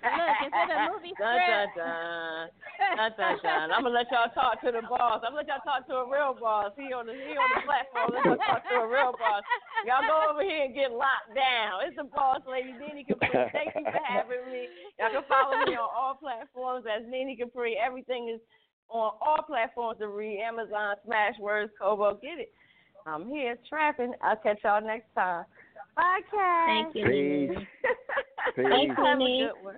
Look, is it a movie dun, dun, script? dun. Dun, dun, dun. I'm gonna let y'all talk to the boss. I'm gonna let y'all talk to a real boss. He on the he on the platform. Let y'all talk to a real boss. Y'all go over here and get locked down. It's the boss lady, Nene Capri. Thank you for having me. Y'all can follow me on all platforms as Nene Capri. Everything is on all platforms to read. Amazon, Smashwords, Kobo. Get it. I'm here trapping. I'll catch y'all next time. Bye, Kat. Thank you. Peace. Peace. Thanks, Have a good one.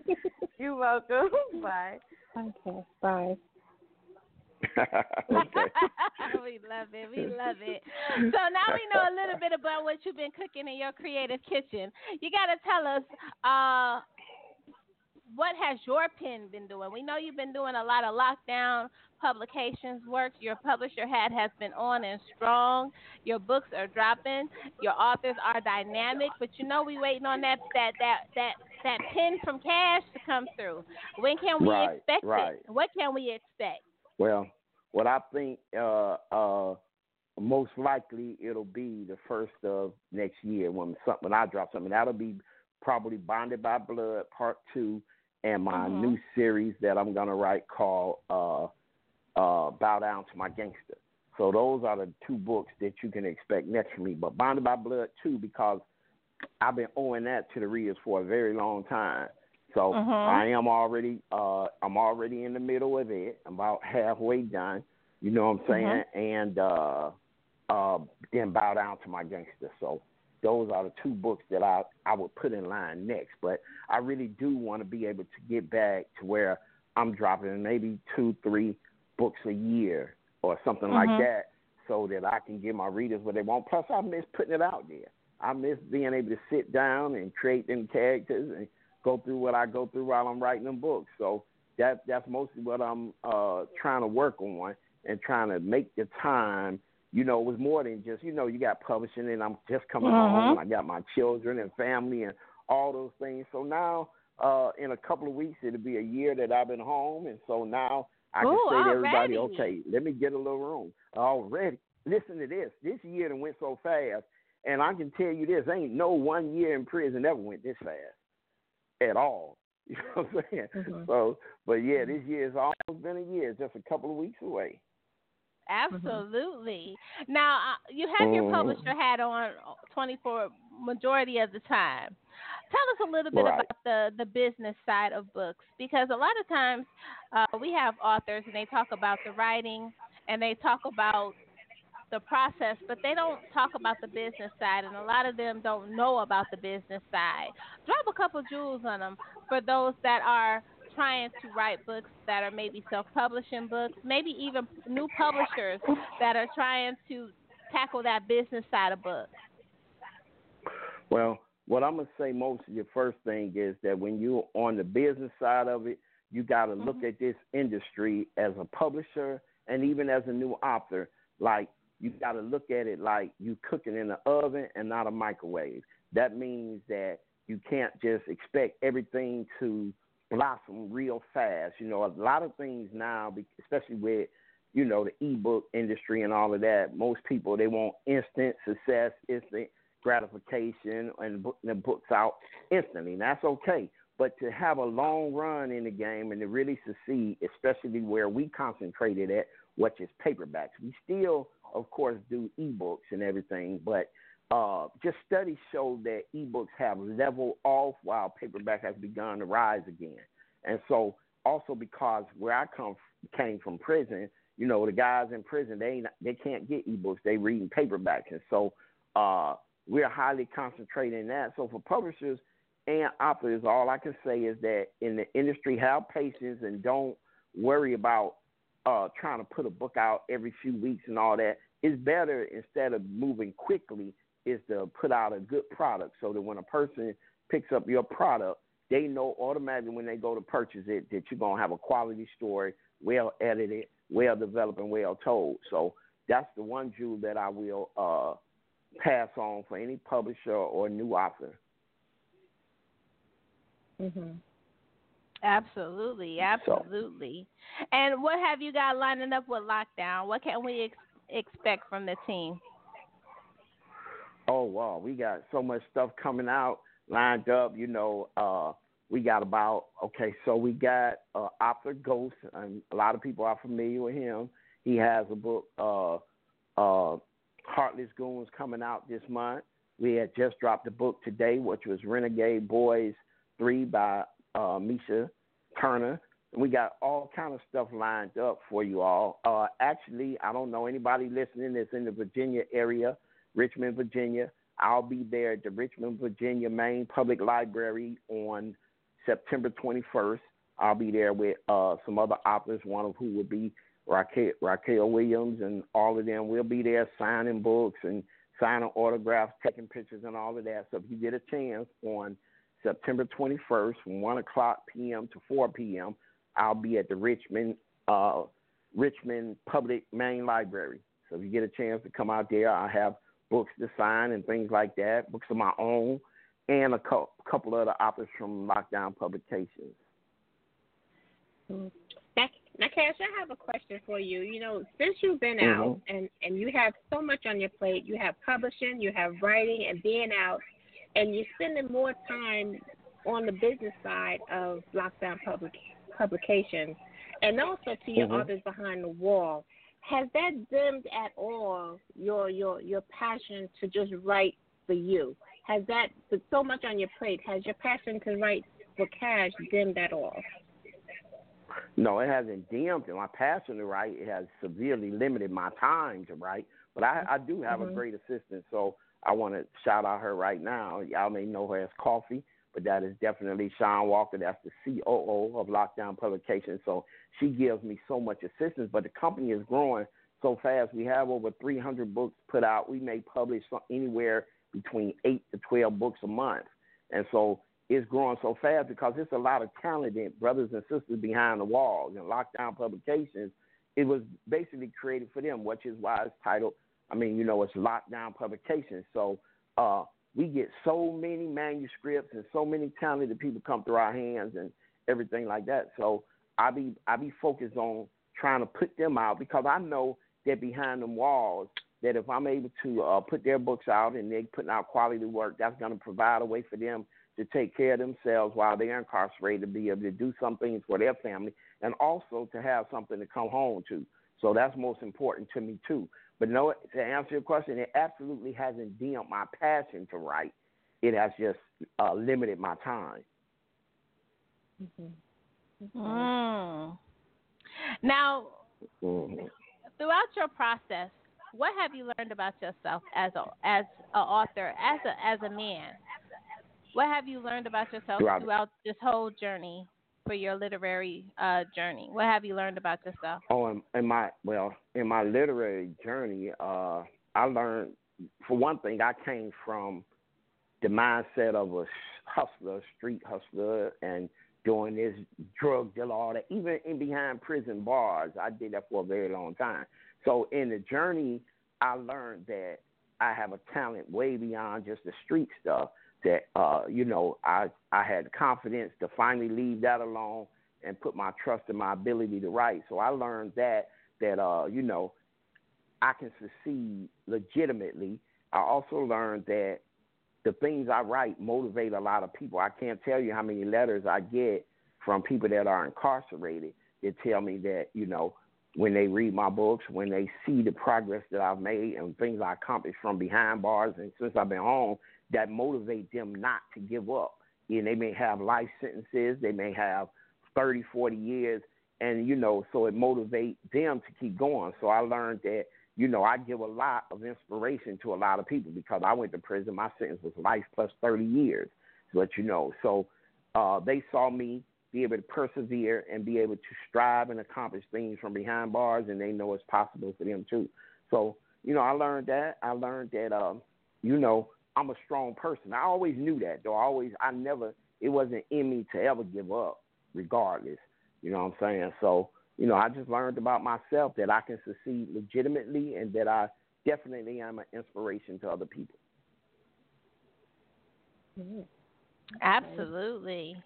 You're welcome. Bye. Okay. Bye. okay. we love it. We love it. So now we know a little bit about what you've been cooking in your creative kitchen. You got to tell us uh, what has your pen been doing? We know you've been doing a lot of lockdown publications work. Your publisher hat has been on and strong. Your books are dropping. Your authors are dynamic, but you know we waiting on that that that that that pen from Cash to come through. When can we Right, expect right. it? What can we expect? Well, what I think uh, uh, most likely it'll be the first of next year when something when I drop something. That'll be probably Bonded by Blood Part Two, and my Mhm. new series that I'm gonna write called uh, uh, Bow Down to My Gangster. So those are the two books that you can expect next from me. But Bonded by Blood too, because I've been owing that to the readers for a very long time. So Mhm. I am already uh I'm already in the middle of it. About halfway done. You know what I'm saying? And uh uh then bow down to my gangster. So those are the two books that I I would put in line next. But I really do want to be able to get back to where I'm dropping maybe two, three books a year or something Mhm. like that so that I can give my readers what they want. Plus I miss putting it out there. I miss being able to sit down and create them characters and go through what I go through while I'm writing them books. So that that's mostly what I'm uh trying to work on and trying to make the time. You know, it was more than just you know you got publishing and I'm just coming Mhm. home and I got my children and family and all those things. So now uh in a couple of weeks it'll be a year that I've been home and so now I can say to everybody, okay, let me get a little room already. Listen to this. This year done went so fast, and I can tell you this: ain't no one year in prison ever went this fast at all. You know what I'm saying? Mhm. So, but yeah, this year has almost been a year, it's just a couple of weeks away. Absolutely. Now uh, you have your Mhm. publisher hat on twenty four majority of the time. Tell us a little bit Right. about the the business side of books because a lot of times uh, we have authors and they talk about the writing and they talk about the process, but they don't talk about the business side, and a lot of them don't know about the business side. Drop a couple jewels on them for those that are trying to write books that are maybe self-publishing books, maybe even new publishers that are trying to tackle that business side of books. Well, what I'm gonna say most of your first thing is that when you're on the business side of it, you got to look mm-hmm. at this industry as a publisher and even as a new author. Like you got to look at it like you cooking in an oven and not a microwave. That means that you can't just expect everything to blossom real fast. You know, a lot of things now, especially with you know the ebook industry and all of that. Most people they want instant success, instant gratification, and the books out instantly. And that's okay. But to have a long run in the game and to really succeed, especially where we concentrated at, which is paperbacks, we still, of course, do ebooks and everything, but uh, just studies show that ebooks have leveled off while paperback has begun to rise again. And so, also because where I come came from prison, you know, the guys in prison they they can't get ebooks; they reading paperbacks, and so uh, we're highly concentrated in that. So for publishers and authors, all I can say is that in the industry, have patience and don't worry about uh, trying to put a book out every few weeks and all that. It's better instead of moving quickly is to put out a good product so that when a person picks up your product, they know automatically when they go to purchase it that you're gonna have a quality story, well edited, well developed, and well told. So that's the one jewel that I will uh, pass on for any publisher or new author. Mhm. Absolutely, absolutely. And what have you got lining up with lockdown? What can we ex- expect from the team? Oh wow, we got so much stuff coming out lined up. You know, uh, we got about okay. So we got uh, author Ghost, and a lot of people are familiar with him. He has a book, uh, uh, Heartless Goons, coming out this month. We had just dropped a book today, which was Renegade Boys Three by uh, Misha Turner. And we got all kind of stuff lined up for you all. Uh, actually, I don't know anybody listening that's in the Virginia area, Richmond, Virginia. I'll be there at the Richmond, Virginia Main Public Library on September 21st. I'll be there with uh, some other authors, one of who will be Raquel, Raquel Williams, and all of them. We'll be there signing books and signing autographs, taking pictures, and all of that. So if you get a chance on September 21st from 1 o'clock p.m. to 4 p.m., I'll be at the Richmond uh, Richmond Public Main Library. So if you get a chance to come out there, I have books to sign and things like that, books of my own, and a co- couple other authors from Lockdown Publications. Now, Cash, I have a question for you. You know, since you've been out Mhm. and and you have so much on your plate, you have publishing, you have writing, and being out, and you're spending more time on the business side of Lockdown Public Publications, and also to your Mhm. others behind the wall. Has that dimmed at all your your your passion to just write for you? Has that with so much on your plate? Has your passion to write for cash dimmed at all? No, it hasn't dimmed my passion to write. It has severely limited my time to write. But I, I do have Mhm. a great assistant, so I want to shout out her right now. Y'all may know her as Coffee, but that is definitely Sean Walker. That's the COO of Lockdown Publications. So she gives me so much assistance. But the company is growing so fast. We have over 300 books put out. We may publish anywhere between eight to 12 books a month, and so it's growing so fast because there's a lot of talented brothers and sisters behind the walls. And Lockdown Publications, it was basically created for them, which is why it's titled. I mean, you know, it's Lockdown Publications. So uh, we get so many manuscripts and so many talented people come through our hands and everything like that. So I be I be focused on trying to put them out because I know that behind them walls that if I'm able to uh, put their books out and they're putting out quality work, that's going to provide a way for them to take care of themselves while they're incarcerated, to be able to do some things for their family, and also to have something to come home to. So that's most important to me too. But no, to answer your question, it absolutely hasn't dimmed my passion to write. It has just uh, limited my time. Mm. Now, Mhm. throughout your process, what have you learned about yourself as a as a author, as a as a man? What have you learned about yourself Throughout- throughout this whole journey for your literary uh, journey? What have you learned about yourself? Oh, in, in my well, in my literary journey, uh, I learned for one thing, I came from the mindset of a hustler, street hustler, and doing this drug deal, all that. Even in behind prison bars, I did that for a very long time. So in the journey, I learned that I have a talent way beyond just the street stuff. That uh, you know, I I had confidence to finally leave that alone and put my trust in my ability to write. So I learned that that uh, you know, I can succeed legitimately. I also learned that the things I write motivate a lot of people. I can't tell you how many letters I get from people that are incarcerated that tell me that, you know, when they read my books, when they see the progress that I've made and things I accomplished from behind bars and since I've been home, that motivate them not to give up. And they may have life sentences, they may have 30, 40 years, and, you know, so it motivates them to keep going. So I learned that you know, I give a lot of inspiration to a lot of people because I went to prison. My sentence was life plus 30 years, let you know. So uh, they saw me be able to persevere and be able to strive and accomplish things from behind bars, and they know it's possible for them too. So, you know, I learned that. I learned that, um, you know, I'm a strong person. I always knew that, though. I always, I never, it wasn't in me to ever give up, regardless. You know what I'm saying? So, you know, I just learned about myself that I can succeed legitimately and that I definitely am an inspiration to other people. Mm-hmm. Absolutely.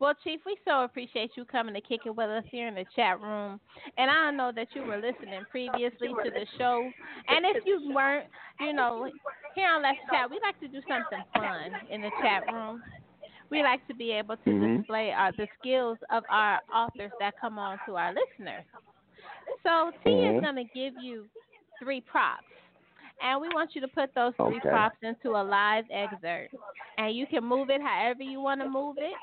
Well, Chief, we so appreciate you coming to kick it with us here in the chat room. And I know that you were listening previously to the show. And if you weren't, you know, here on Let's Chat, we like to do something fun in the chat room. We like to be able to Mhm. display our, the skills of our authors that come on to our listeners. So T is Mhm. going to give you three props. and we want you to put those three Okay. props into a live excerpt. And you can move it however you want to move it,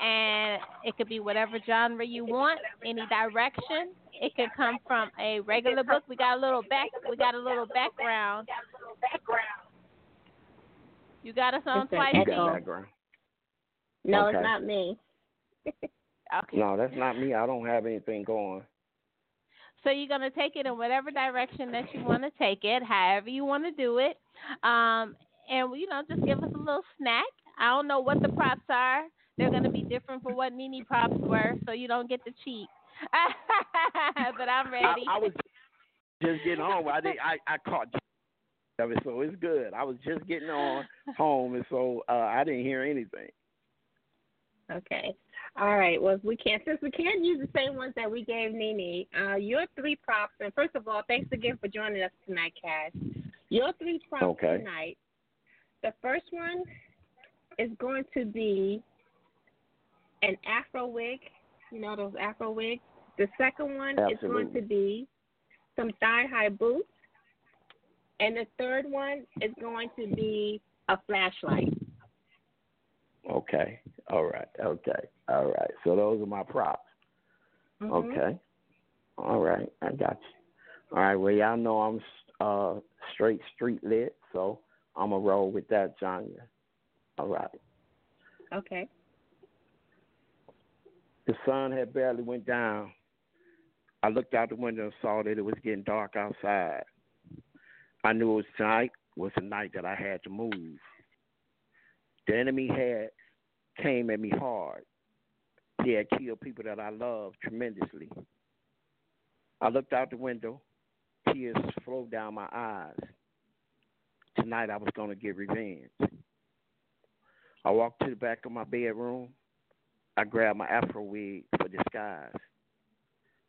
and it could be whatever genre you want, any direction. It could come from a regular book. We got a little back. We got a little background. You got us on It's twice. You echo. got Dean? background. No, Okay. it's not me. Okay. No, that's not me. I don't have anything going. So you're gonna take it in whatever direction that you want to take it, however you want to do it, um, and you know just give us a little snack. I don't know what the props are. They're gonna be different from what Nene props were, so you don't get to cheat. but I'm ready. I was just getting home. I did. I I caught of it, so it's good. I was just getting on home, and so uh, I didn't hear anything. Okay. All right. Well, we can't since we can't use the same ones that we gave Nene. Uh, your three props, and first of all, thanks again for joining us tonight, Cash. Your three props Okay. tonight. The first one is going to be an Afro wig. You know those Afro wigs. The second one is going to be some thigh high boots, and the third one is going to be a flashlight. Okay. All right. Okay. All right. So those are my props. Mhm. Okay. All right. I got you. All right. Well, y'all know I'm uh, straight street lit, so I'm going to roll with that genre. All right. Okay. The sun had barely went down. I looked out the window and saw that it was getting dark outside. I knew it was tonight was the night that I had to move. The enemy had came at me hard. He had killed people that I loved tremendously. I looked out the window. Tears flowed down my eyes. Tonight I was going to get revenge. I walked to the back of my bedroom. I grabbed my afro wig for disguise.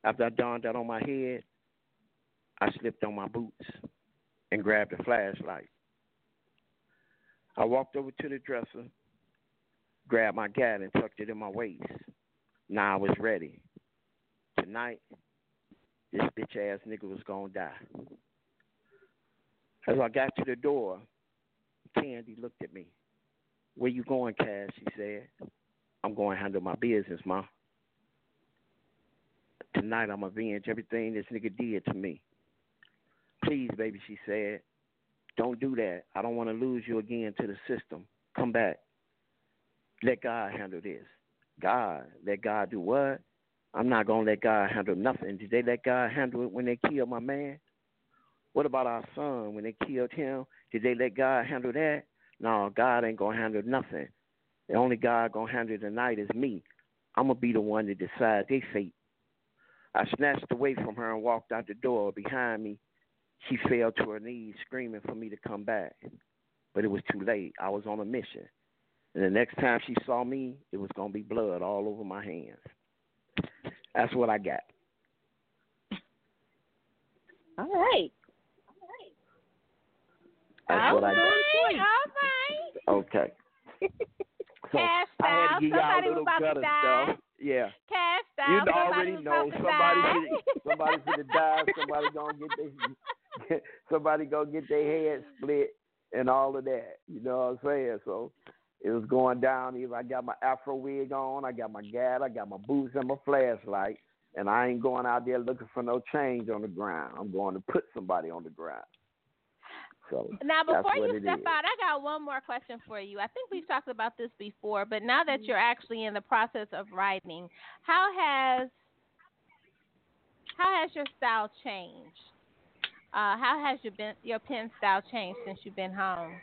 After I donned that on my head, I slipped on my boots and grabbed a flashlight. I walked over to the dresser, grabbed my gat and tucked it in my waist. Now I was ready. Tonight, this bitch ass nigga was gonna die. As I got to the door, Candy looked at me. Where you going, Cash? She said. I'm going to handle my business, Ma. Tonight I'm avenge everything this nigga did to me. Please, baby, she said. Don't do that. I don't want to lose you again to the system. Come back. Let God handle this. God. Let God do what? I'm not going to let God handle nothing. Did they let God handle it when they killed my man? What about our son when they killed him? Did they let God handle that? No, God ain't going to handle nothing. The only God going to handle tonight is me. I'm to be the one to decide their fate. I snatched away from her and walked out the door. Behind me, she fell to her knees, screaming for me to come back. But it was too late. I was on a mission. And the next time she saw me, it was to be blood all over my hands. That's what I got. All right. That's what I got. all right. Okay. So Cash I had to give y'all a Somebody was little about to gutter die. stuff. Yeah. Cash style. You Somebody already know somebody die. finna, somebody finna die. Somebody gonna get their somebody gonna get their head split and all of that. You know what I'm saying? So it was going down. Either I got my afro wig on, I got my gat, I got my boots and my flashlight, and I ain't going out there looking for no change on the ground. I'm going to put somebody on the ground. So Now, before you step is. out, I got one more question for you. I think we've talked about this before, but now that you're actually in the process of writing, how has how has your style changed? Uh, how has your been, your pen style changed since you've been home?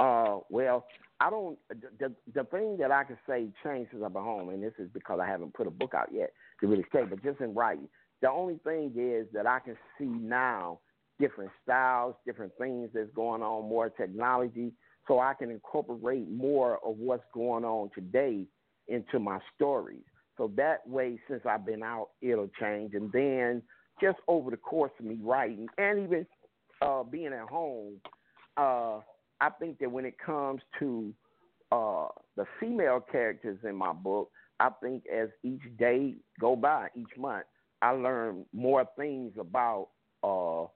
Uh, well, I don't. The the thing that I can say changed since I've been home, and this is because I haven't put a book out yet to really say, but just in writing, the only thing is that I can see now different styles, different things that's going on, more technology, so I can incorporate more of what's going on today into my stories. So that way, since I've been out, it'll change, and then just over the course of me writing, and even uh, being at home. Uh, I think that when it comes to uh, the female characters in my book, I think as each day go by, each month, I learn more things about uh,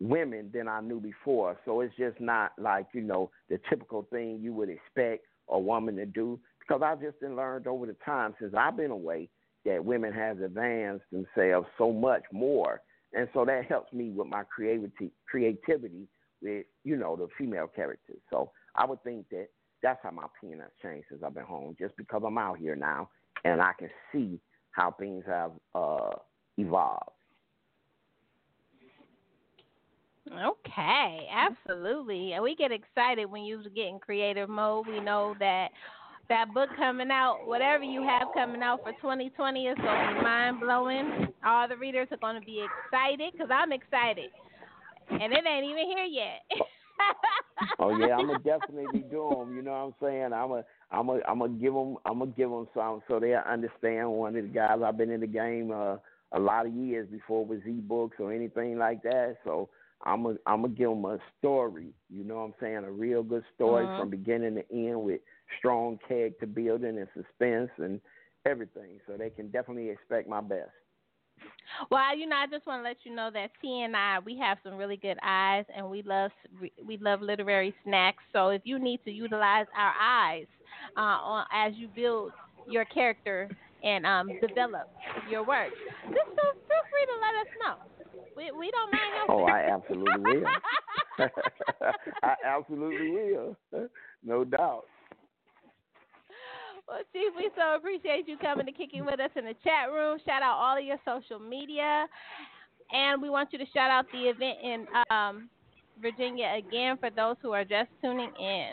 women than I knew before. So it's just not like you know the typical thing you would expect a woman to do. Because I've just learned over the time since I've been away that women has advanced themselves so much more, and so that helps me with my creativity. Creativity with you know the female characters. So I would think that that's how my opinion has changed since I've been home. Just because I'm out here now and I can see how things have uh, evolved. Okay, absolutely. And we get excited when you get in creative mode. We know that that book coming out, whatever you have coming out for 2020 is going to be mind blowing. All the readers are going to be excited because I'm excited. And it ain't even here yet. oh yeah, I'm gonna definitely do them. You know what I'm saying? I'm a, I'm a, I'm gonna give them, I'm gonna give them some so they understand. One of the guys I've been in the game uh, a lot of years before it was e-books or anything like that. So I'm gonna, I'm gonna give them a story. You know what I'm saying? A real good story Mhm. from beginning to end with strong character building and suspense and everything. So they can definitely expect my best. Well, you know, I just want to let you know that T and I we have some really good eyes, and we love we love literary snacks. So if you need to utilize our eyes uh, on, as you build your character and um, develop your work, just feel, feel free to let us know. We we don't mind helping. Oh, I absolutely will. I absolutely will. No doubt. Well, Chief, we so appreciate you coming to kick it with us in the chat room. Shout out all of your social media. And we want you to shout out the event in um, Virginia again for those who are just tuning in.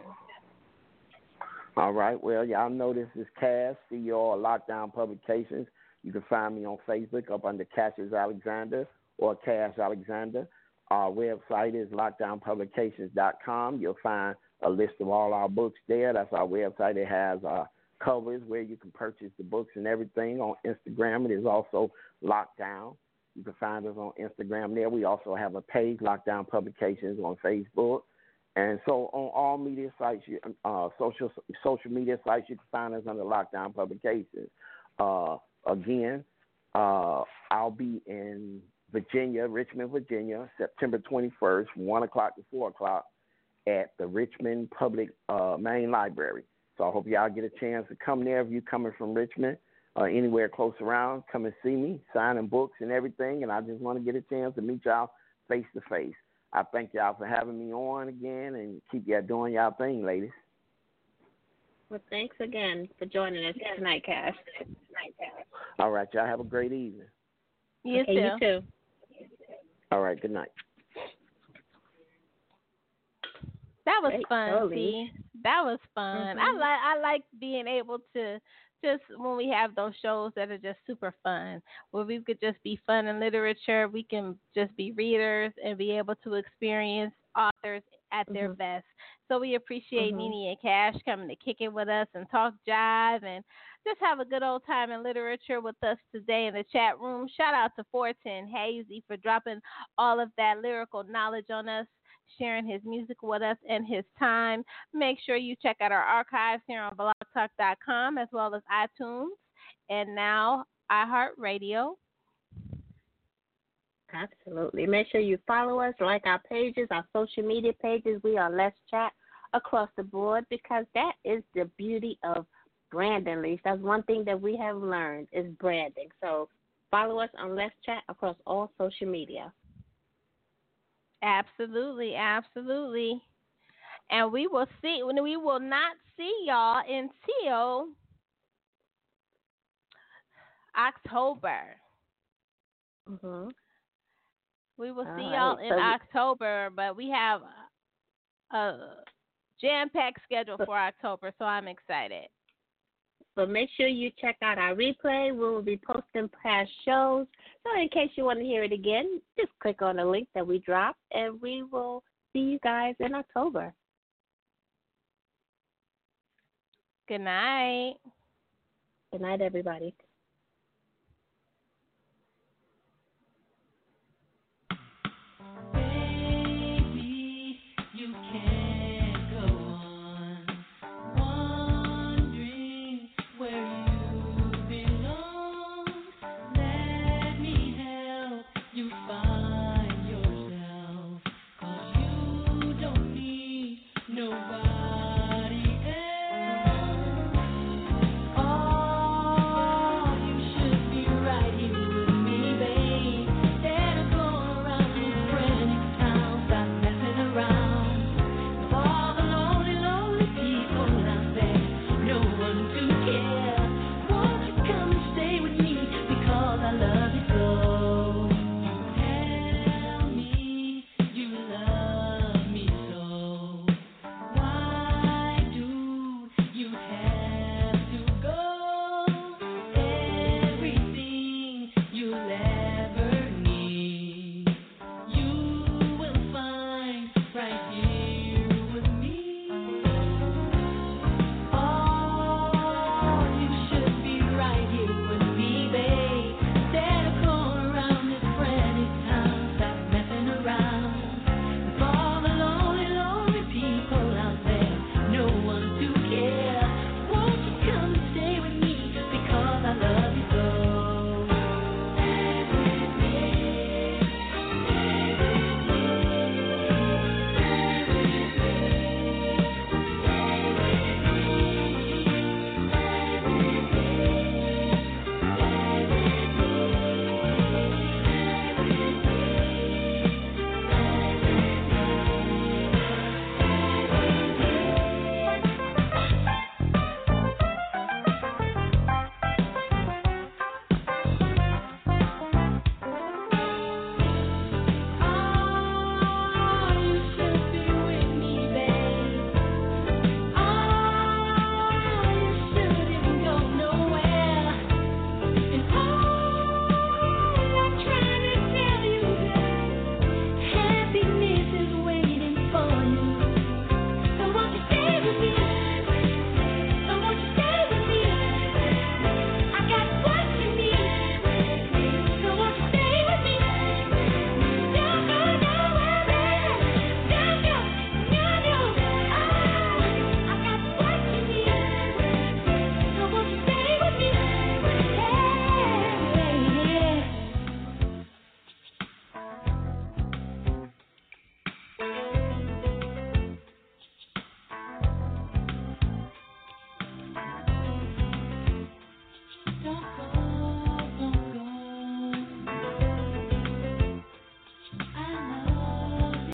All right. Well, y'all know this is Cass, CEO of Lockdown Publications. You can find me on Facebook up under Cassius Alexander or Cass Alexander. Our website is lockdownpublications.com. You'll find a list of all our books there. That's our website. It has uh, covers where you can purchase the books and everything. On Instagram, it is also Lockdown. You can find us on Instagram there. We also have a page, Lockdown Publications, on Facebook. And so on all media sites, you, uh, social social media sites, you can find us under Lockdown Publications. Uh, again, uh, I'll be in Virginia, Richmond, Virginia, September 21st, 1 o'clock to 4 o'clock at the Richmond Public uh, Main Library. So I hope y'all get a chance to come there. If you're coming from Richmond or anywhere close around, come and see me, signing books and everything. And I just want to get a chance to meet y'all face to face. I thank y'all for having me on again and keep y'all doing y'all thing, ladies. Well, thanks again for joining us tonight, Cass. All right, y'all have a great evening. You okay, too. You too. All right, good night. That was Great fun, story. T. That was fun. I Mhm. like I like being able to just when we have those shows that are just super fun, where we could just be fun in literature, we can just be readers and be able to experience authors at their Mhm. best. So we appreciate Mhm. Nene and Cash coming to kick it with us and talk jive and just have a good old time in literature with us today in the chat room. Shout out to 410 Hazey for dropping all of that lyrical knowledge on us sharing his music with us and his time. Make sure you check out our archives here on blogtalk.com as well as iTunes and now iHeartRadio. Absolutely. Make sure you follow us, like our pages, our social media pages. We are Let's Chat across the board because that is the beauty of branding, Lise. That's one thing that we have learned is branding. So follow us on Let's Chat across all social media. Absolutely, absolutely. And we will see we will not see y'all until October. Mm-hmm. We will All see right, y'all in so October, but we have a jam-packed schedule for October, so I'm excited. But make sure you check out our replay. We will be posting past shows. So in case you want to hear it again, just click on the link that we dropped, and we will see you guys in October. Good night. Good night, everybody.